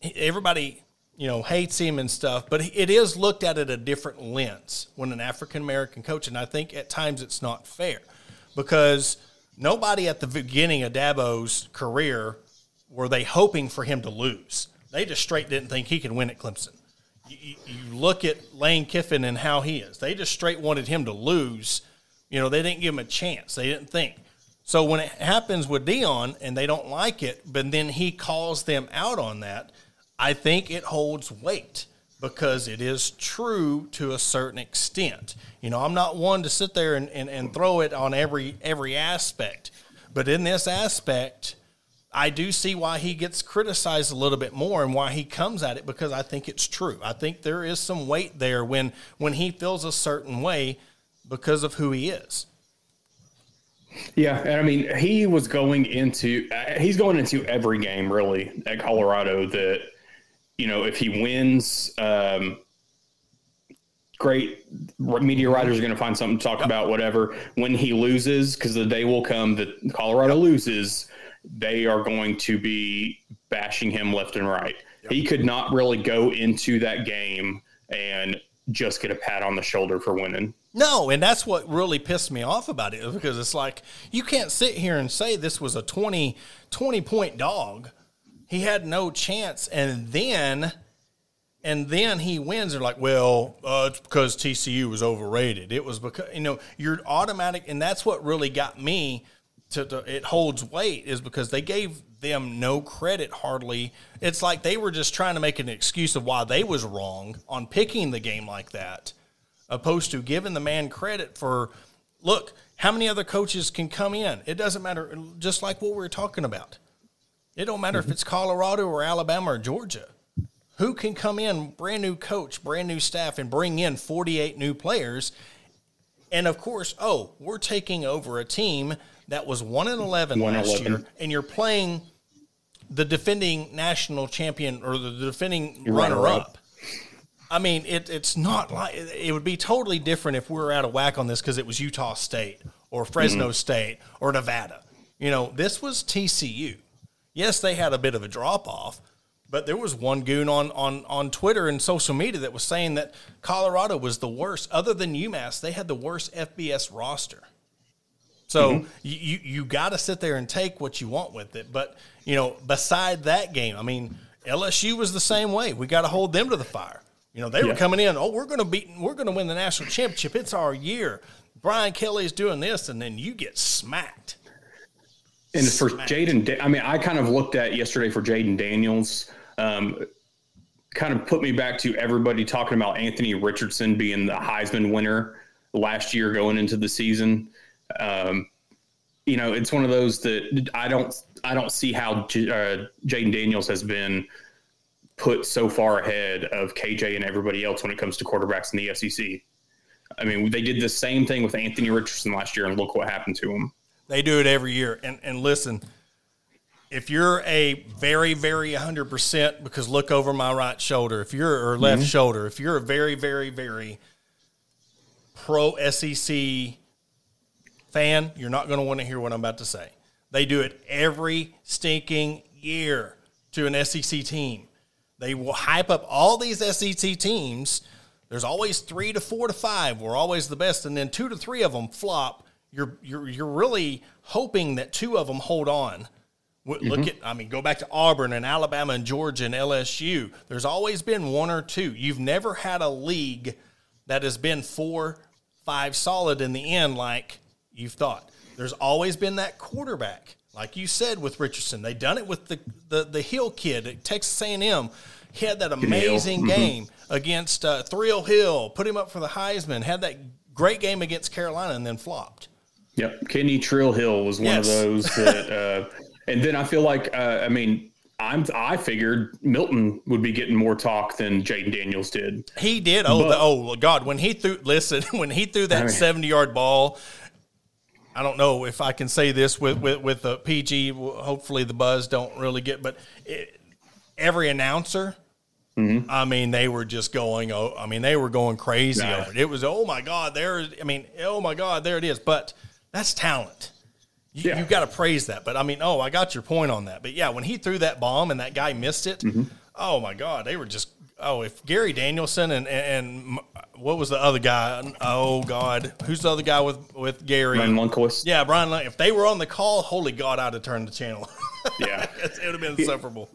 everybody you know, hates him and stuff, but it is looked at at a different lens when an African American coach, and I think at times it's not fair because nobody at the beginning of Dabo's career were they hoping for him to lose. They just straight didn't think he could win at Clemson. You, you look at Lane Kiffin and how he is; they just straight wanted him to lose. You know, they didn't give him a chance. They didn't think. So when it happens with Deion and they don't like it, but then he calls them out on that I think it holds weight because it is true to a certain extent. You know, I'm not one to sit there and, and, and throw it on every every aspect. But in this aspect, I do see why he gets criticized a little bit more and why he comes at it because I think it's true. I think there is some weight there when when he feels a certain way because of who he is. Yeah, and I mean, he was going into uh, he's going into every game really at Colorado that you know, if he wins, um, great. Media writers are going to find something to talk yep. about, whatever. When he loses, because the day will come that Colorado yep. loses, they are going to be bashing him left and right. Yep. He could not really go into that game and just get a pat on the shoulder for winning. No, and that's what really pissed me off about it because it's like you can't sit here and say this was a 20, 20 point dog he had no chance, and then and then he wins. They're like, well, uh, it's because TCU was overrated. It was because you know you're automatic, and that's what really got me to, to it holds weight is because they gave them no credit hardly. It's like they were just trying to make an excuse of why they was wrong on picking the game like that, opposed to giving the man credit for look how many other coaches can come in. It doesn't matter. Just like what we were talking about it don't matter mm-hmm. if it's Colorado or Alabama or Georgia. Who can come in, brand new coach, brand new staff, and bring in 48 new players? And of course, oh, we're taking over a team that was 1 and 11 last year, and you're playing the defending national champion or the defending runner Runner-up. up. I mean, it, it's not like it would be totally different if we were out of whack on this because it was Utah State or Fresno State or Nevada. You know, this was TCU. Yes, they had a bit of a drop off, but there was one goon on, on, on Twitter and social media that was saying that Colorado was the worst. Other than UMass, they had the worst FBS roster. So mm-hmm. you, you, you got to sit there and take what you want with it. But, you know, beside that game, I mean, LSU was the same way. We got to hold them to the fire. You know, they were coming in, oh, we're going to beat, we're going to win the national championship. It's our year. Brian Kelly's doing this, and then you get smacked. And for Jayden, I mean, I kind of looked at yesterday for Jayden Daniels. Um, kind of put me back to everybody talking about Anthony Richardson being the Heisman winner last year going into the season. Um, you know, it's one of those that I don't, I don't see how J- uh, Jayden Daniels has been put so far ahead of KJ and everybody else when it comes to quarterbacks in the SEC. I mean, they did the same thing with Anthony Richardson last year, and look what happened to him. They do it every year. And and listen, if you're a very very 100% because look over my right shoulder, if you're or left mm-hmm. shoulder, if you're a very very very pro SEC fan, you're not going to want to hear what I'm about to say. They do it every stinking year to an SEC team. They will hype up all these SEC teams. There's always three to four to five. We're always the best, and then two to three of them flop. You're you're you're really hoping that two of them hold on. Look at, I mean, go back to Auburn and Alabama and Georgia and LSU. There's always been one or two. You've never had a league that has been four, five solid in the end like you've thought. There's always been that quarterback, like you said with Richardson. They done it with the the, the Hill kid at Texas A&M. He had that amazing game against uh, Trill Hill. Put him up for the Heisman. Had that great game against Carolina and then flopped. Yep, Kenny Trill Hill was one Yes. of those that, uh, and then I feel like uh, I mean I'm I figured Milton would be getting more talk than Jayden Daniels did. He did. Oh, But- the, oh God! When he threw, listen, when he threw that I mean- seventy-yard ball, I don't know if I can say this with with with the PG. Hopefully, the buzz don't really get, but it, every announcer. Mm-hmm. I mean, they were just going. Oh, I mean, they were going crazy over it. It was, oh my God, there. I mean, oh my God, there it is. But that's talent. You, Yeah. you got to praise that. But I mean, oh, I got your point on that. But yeah, when he threw that bomb and that guy missed it, Mm-hmm. oh my God, they were just. Oh, if Gary Danielson and, and and what was the other guy? Oh God, who's the other guy with with Gary? Ryan Lundquist. Yeah, Brian. Lund- If they were on the call, holy God, I'd have turned the channel. Yeah. it would have been insufferable.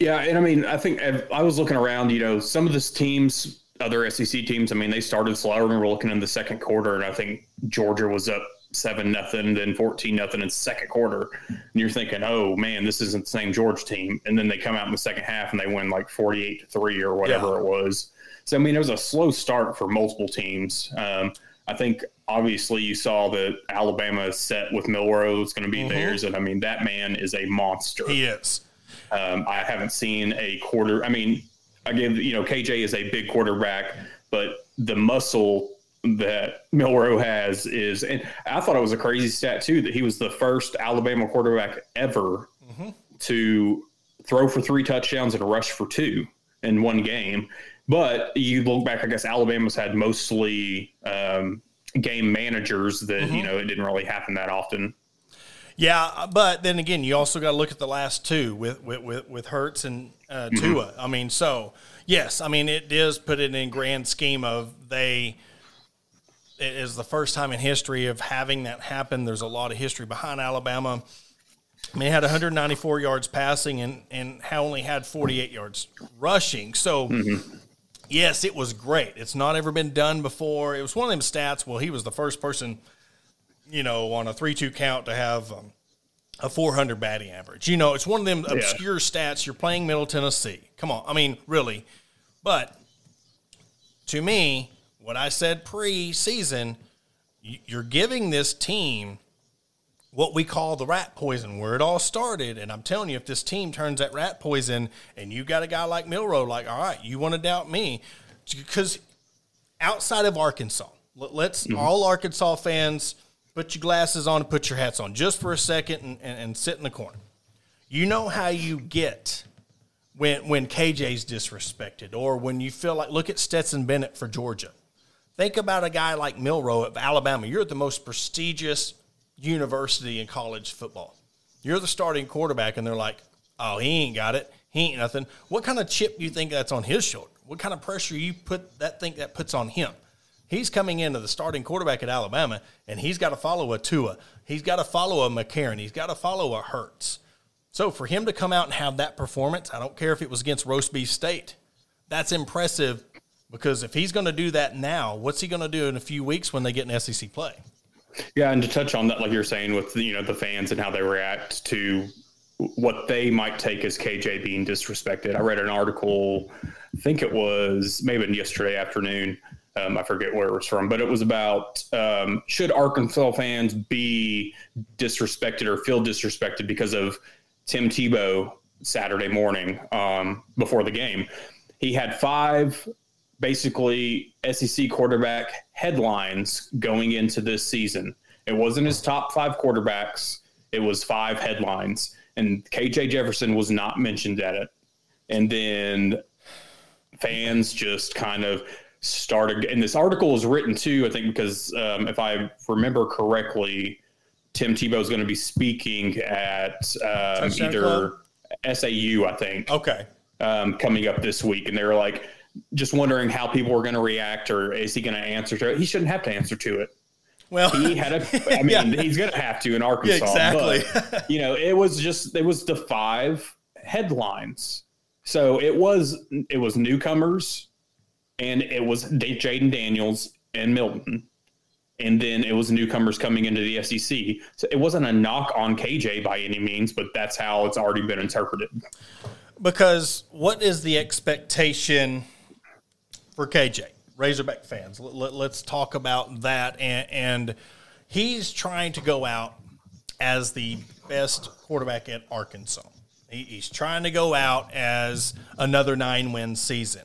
Yeah, and I mean, I think I I was looking around. You know, some of these teams, other SEC teams. I mean, they started slow. I remember looking in the second quarter, and I think Georgia was up seven nothing, then fourteen nothing in second quarter. And you're thinking, oh man, this isn't the same Georgia team. And then they come out in the second half and they win like forty eight to three or whatever Yeah. it was. So I mean, it was a slow start for multiple teams. Um, I think obviously you saw that Alabama set with Milroe is going to be theirs, and I mean that man is a monster. He is. Um, I haven't seen a quarter. I mean, I give you know KJ is a big quarterback, but the muscle that Milroe has is, and I thought it was a crazy stat too that he was the first Alabama quarterback ever to throw for three touchdowns and rush for two in one game. But you look back, I guess Alabama's had mostly um, game managers that you know it didn't really happen that often. Yeah, but then again, you also got to look at the last two with with with, with Hurts and uh, Tua. I mean, so yes, I mean it does put it in grand scheme of they. It is the first time in history of having that happen. There's a lot of history behind Alabama. I mean, it had 194 yards passing and and how only had 48 yards rushing. So. Yes, it was great. It's not ever been done before. It was one of them stats. Well, he was the first person you know, on a three-two count to have um, a 400 batting average. You know, it's one of them obscure stats. You're playing Middle Tennessee. Come on, I mean, really. But to me, what I said pre-season, you're giving this team what we call the rat poison, where it all started. And I'm telling you, if this team turns that rat poison, and you got a guy like Milroe, like, all right, you want to doubt me, because outside of Arkansas, let- let's mm-hmm. all Arkansas fans put your glasses on and put your hats on just for a second and, and, and sit in the corner. You know how you get when when KJ's disrespected, or when you feel like look at Stetson Bennett for Georgia. Think about a guy like Milroe of Alabama. You're at the most prestigious university in college football. You're the starting quarterback, and they're like, "Oh, he ain't got it. He ain't nothing." What kind of chip do you think that's on his shoulder? What kind of pressure you put that think that puts on him? He's coming into the starting quarterback at Alabama, and he's got to follow a Tua. He's got to follow a McCarron. He's got to follow a Hurts. So for him to come out and have that performance, I don't care if it was against Roast Beef State, that's impressive because if he's going to do that now, what's he going to do in a few weeks when they get an SEC play? Yeah, and to touch on that, like you're saying with you know the fans and how they react to what they might take as KJ being disrespected. I read an article, I think it was maybe yesterday afternoon. Um, I forget where it was from, but it was about um, should Arkansas fans be disrespected or feel disrespected because of Tim Tebow Saturday morning um, before the game. He had five basically SEC quarterback headlines going into this season. It wasn't his top five quarterbacks, it was five headlines. And KJ Jefferson was not mentioned at it. And then fans just kind of started. And this article was written too, I think, because um, if I remember correctly, Tim Tebow is going to be speaking at um, either SAU, I think. Okay. Um, coming up this week, and they were like just wondering how people were going to react, or is he going to answer to it? He shouldn't have to answer to it. Well, he had a. I mean, yeah. he's going to have to in Arkansas. Yeah, exactly. But, you know, it was just it was the five headlines. So it was it was newcomers, and it was Jayden Daniels and Milton and then it was newcomers coming into the SEC. So it wasn't a knock on KJ by any means, but that's how it's already been interpreted. Because what is the expectation for KJ? Razorback fans, let, us talk about that. And, and he's trying to go out as the best quarterback at Arkansas. He, he's trying to go out as another nine win season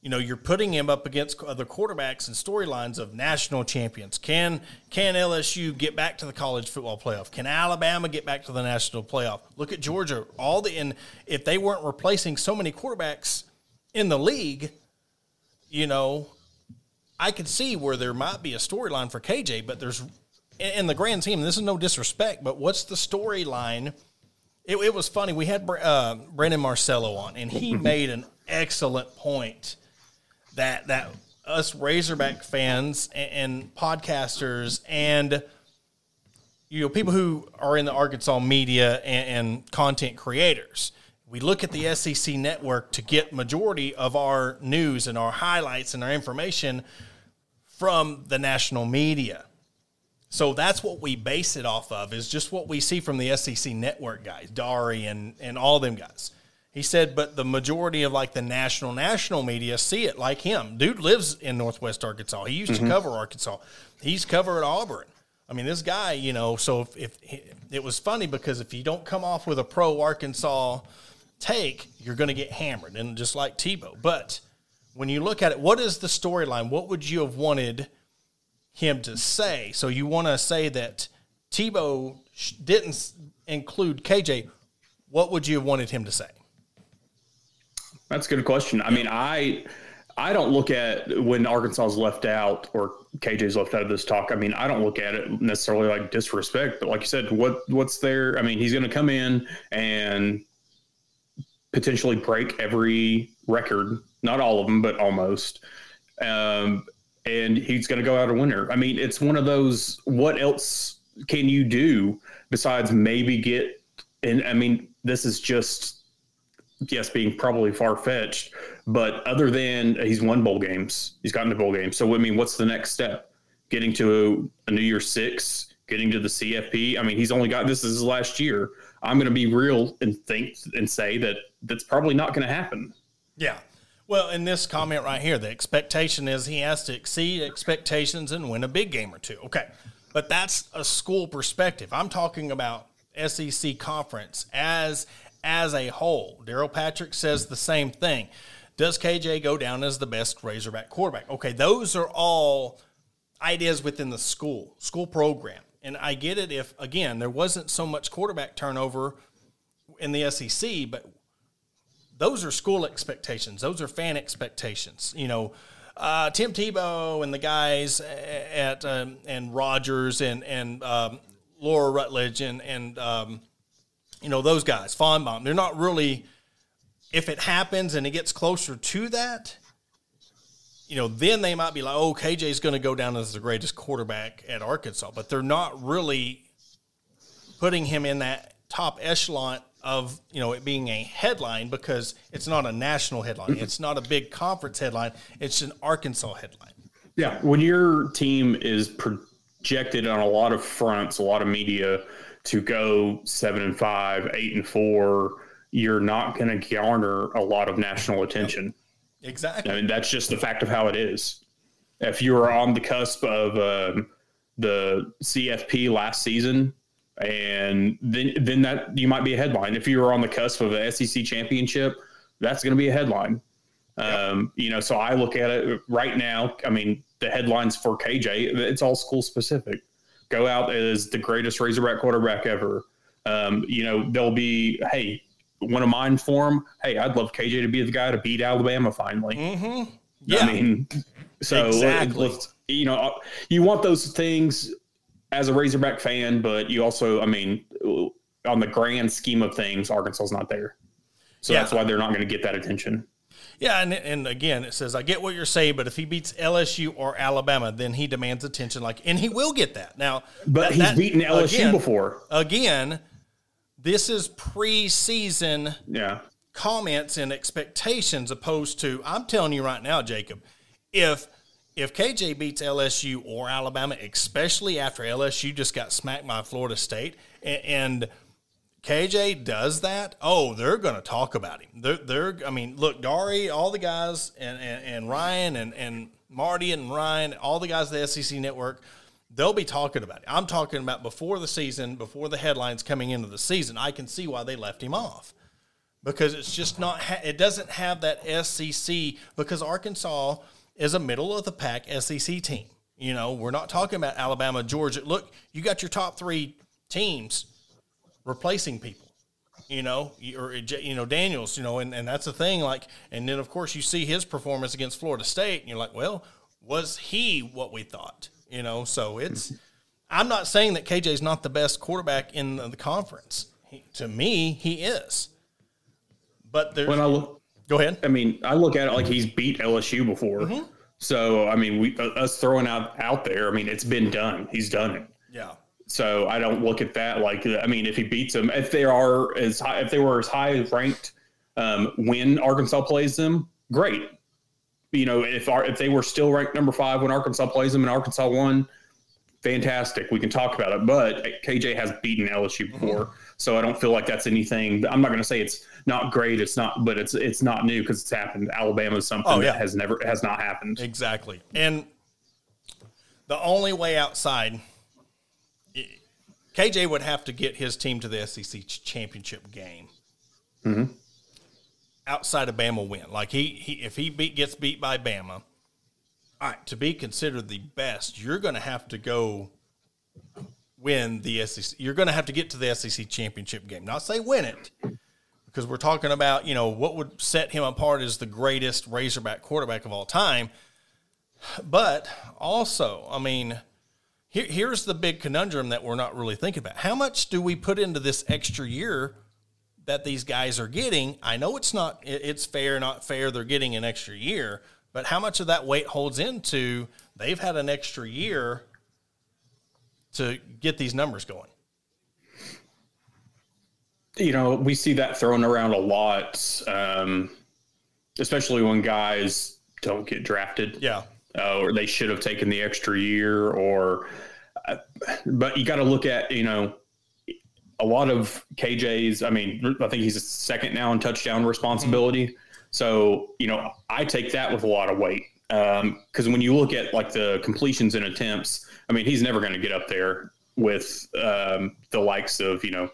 you know you're putting him up against other quarterbacks and storylines of national champions can can lsu get back to the college football playoff can alabama get back to the national playoff look at georgia all the and if they weren't replacing so many quarterbacks in the league you know i could see where there might be a storyline for kj but there's in the grand scheme this is no disrespect but what's the storyline it, it, was funny we had uh, brandon marcello on and he made an excellent point that that us Razorback fans and, and podcasters and you know people who are in the Arkansas media and, and, content creators. We look at the SEC network to get majority of our news and our highlights and our information from the national media. So that's what we base it off of is just what we see from the SEC network guys, Dari and and all them guys. He said, but the majority of like the national national media see it like him. Dude lives in Northwest Arkansas. He used mm-hmm. to cover Arkansas. He's covered Auburn. I mean, this guy, you know. So if, if it was funny because if you don't come off with a pro Arkansas take, you're going to get hammered, and just like Tebow. But when you look at it, what is the storyline? What would you have wanted him to say? So you want to say that Tebow didn't include KJ. What would you have wanted him to say? That's a good question. I mean, I I don't look at when Arkansas is left out or KJ's left out of this talk. I mean, I don't look at it necessarily like disrespect, but like you said, what what's there? I mean, he's going to come in and potentially break every record, not all of them, but almost. Um, and he's going to go out a winner. I mean, it's one of those. What else can you do besides maybe get? And I mean, this is just yes, being probably far fetched, but other than he's won bowl games, he's gotten to bowl games. So I mean, what's the next step? Getting to a, a New Year Six, getting to the CFP. I mean, he's only got this is his last year. I'm going to be real and think and say that that's probably not going to happen. Yeah. Well, in this comment right here, the expectation is he has to exceed expectations and win a big game or two. Okay. But that's a school perspective. I'm talking about SEC conference as as a whole. Daryl Patrick says the same thing. Does KJ go down as the best Razorback quarterback? Okay, those are all ideas within the school, school program. And I get it if, again, there wasn't so much quarterback turnover in the SEC, but those are school expectations. Those are fan expectations. You know, uh, Tim Tebow and the guys at um, and Rogers and and um, Laura Rutledge and and um, you know those guys, Finebaum. They're not really. If it happens and it gets closer to that, you know, then they might be like, "Oh, KJ's going to go down as the greatest quarterback at Arkansas," but they're not really putting him in that top echelon of you know it being a headline because it's not a national headline. It's not a big conference headline. It's an Arkansas headline. Yeah, when your team is projected on a lot of fronts, a lot of media to go seven and five, eight and four, you're not going to garner a lot of national attention. Exactly. I mean, that's just the fact of how it is. If you were on the cusp of um, the CFP last season, and then then that you might be a headline. If you were on the cusp of an SEC championship, that's going to be a headline. Um, you know, so I look at it right now. I mean, the headlines for KJ, it's all school specific. Go out as the greatest Razorback quarterback ever. Um, you know, there'll be, hey, one of mine for him. Hey, I'd love KJ to be the guy to beat Alabama finally. Mm-hmm. Yeah. I mean, so exactly. you know, you want those things as a Razorback fan, but you also, I mean, on the grand scheme of things, Arkansas is not there. So yeah. that's why they're not going to get that attention. Yeah, and, and again, it says, I get what you're saying, but if he beats LSU or Alabama, then he demands attention. Like, and he will get that. Now, but that, he's that, beaten LSU again, before. Again, this is preseason yeah. comments and expectations opposed to, I'm telling you right now, Jacob, if – if KJ beats LSU or Alabama, especially after LSU just got smacked by Florida State, and, KJ does that, oh, they're going to talk about him. They're, they're, I mean, look, Dari, all the guys, and, and, and Ryan and, and Marty and Ryan, all the guys at the SEC network, they'll be talking about it. I'm talking about before the season, before the headlines coming into the season. I can see why they left him off because it's just not, it doesn't have that SEC because Arkansas – is a middle of the pack SEC team. You know, we're not talking about Alabama, Georgia. Look, you got your top three teams replacing people. You know, or uh, you know Daniels. You know, and, and that's the thing. Like, and then of course you see his performance against Florida State, and you're like, well, was he what we thought? You know, so it's. I'm not saying that KJ is not the best quarterback in the conference. He, to me, he is. But there's. When I look, Go ahead. I mean, I look at it like he's beat LSU before. Mm-hmm. So I mean, we uh, us throwing out out there. I mean, it's been done. He's done it. Yeah. So I don't look at that like. I mean, if he beats them, if they are as high, if they were as high ranked um, when Arkansas plays them, great. You know, if our, if they were still ranked number five when Arkansas plays them and Arkansas won, fantastic. We can talk about it. But KJ has beaten LSU before, mm-hmm. so I don't feel like that's anything. I'm not going to say it's not great. It's not, but it's it's not new because it's happened. Alabama is something oh, yeah. that has never has not happened. Exactly, and the only way outside, KJ would have to get his team to the SEC championship game. Mm-hmm. Outside of Bama win, like he, he if he beat, gets beat by Bama, all right, to be considered the best, you're going to have to go win the SEC. You're going to have to get to the SEC championship game. Not say win it, because we're talking about, you know, what would set him apart as the greatest Razorback quarterback of all time. But also, I mean, here, here's the big conundrum that we're not really thinking about. How much do we put into this extra year that these guys are getting? I know it's not, it's fair, not fair, they're getting an extra year, but how much of that weight holds into they've had an extra year to get these numbers going? You know, we see that thrown around a lot, um, especially when guys don't get drafted. Yeah. Uh, or they should have taken the extra year, or, uh, but you got to look at, you know, a lot of KJ's. I mean, I think he's second now in touchdown responsibility. Mm-hmm. So, you know, I take that with a lot of weight because um, when you look at like the completions and attempts, I mean, he's never going to get up there with um, the likes of, you know,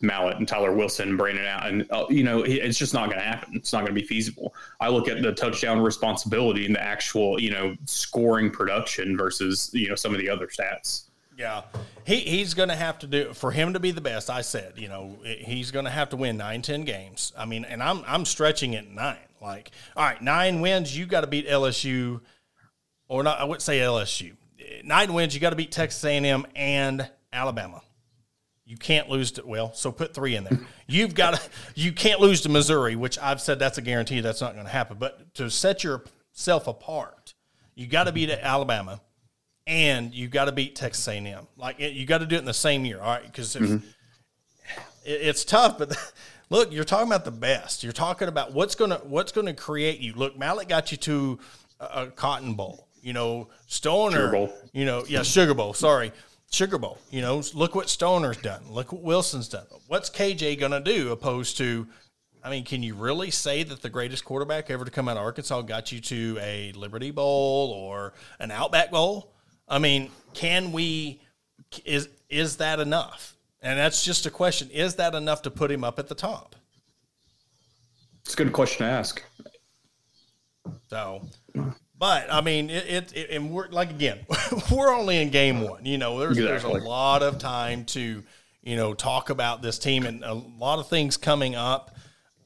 Mallett and Tyler Wilson, Brandon out, and uh, you know it's just not going to happen. It's not going to be feasible. I look at the touchdown responsibility and the actual you know scoring production versus you know some of the other stats. Yeah, he he's going to have to do for him to be the best. I said, you know, he's going to have to win nine, ten games. I mean, and I'm I'm stretching it nine. Like, all right, nine wins, you got to beat LSU, or not? I wouldn't say LSU. Nine wins, you got to beat Texas A&M and Alabama. You can't lose to well, so put three in there. You've got to you can't lose to Missouri, which I've said that's a guarantee that's not going to happen. But to set yourself apart, you got to beat Alabama, and you got to beat Texas A&M. Like you got to do it in the same year, all right? Because mm-hmm. it, it's tough, but. look, you're talking about the best. You're talking about what's gonna what's gonna create you. Look, Mallett got you to a, a Cotton Bowl. You know, Stoerner. You know, yeah, Sugar Bowl. Sorry, Sugar Bowl. You know, look what Stoerner's done. Look what Wilson's done. What's KJ going to do opposed to, I mean, can you really say that the greatest quarterback ever to come out of Arkansas got you to a Liberty Bowl or an Outback Bowl? I mean, can we, is, is that enough? And that's just a question. Is that enough to put him up at the top? It's a good question to ask. So, but I mean, it, it, it, and we're like again, we're only in game one. You know, there's exactly. there's a lot of time to you know talk about this team and a lot of things coming up.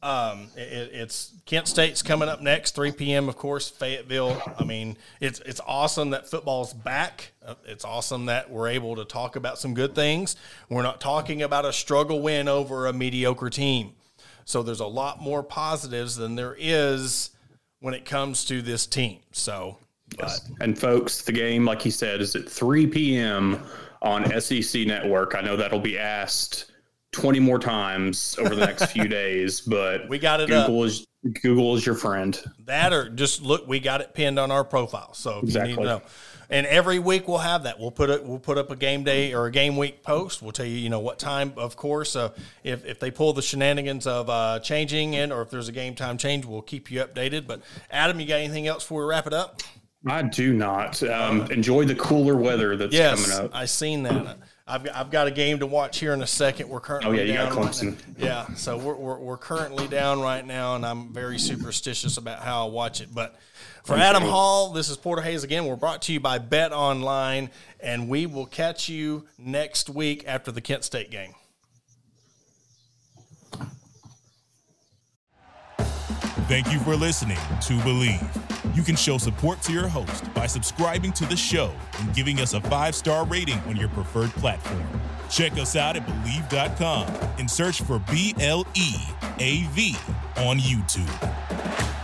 Um, it, it's Kent State's coming up next, 3 p.m. Of course, Fayetteville. I mean, it's it's awesome that football's back. Uh, it's awesome that we're able to talk about some good things. We're not talking about a struggle win over a mediocre team. So there's a lot more positives than there is when it comes to this team. So, yes. and folks, the game, like he said, is at 3 p.m. on SEC Network. I know that'll be asked 20 more times over the next few days, but we got it. Google up. is Google is your friend. That or just look, we got it pinned on our profile. So exactly. you need to know and every week we'll have that. We'll put it. We'll put up a game day or a game week post. We'll tell you, you know, what time. Of course, uh, if if they pull the shenanigans of uh, changing in, or if there's a game time change, we'll keep you updated. But Adam, you got anything else before we wrap it up? I do not. Um, enjoy the cooler weather that's yes, coming up. I seen that. I've, I've got a game to watch here in a second. We're currently oh yeah, you got Clemson. Right yeah, so we're, we're, we're currently down right now, and I'm very superstitious about how I watch it. But for Adam Hall, this is Porter Hayes again. We're brought to you by Bet Online, and we will catch you next week after the Kent State game. Thank you for listening to Bleav. You can show support to your host by subscribing to the show and giving us a five star rating on your preferred platform. Check us out at Bleav.com and search for B L E A V on YouTube.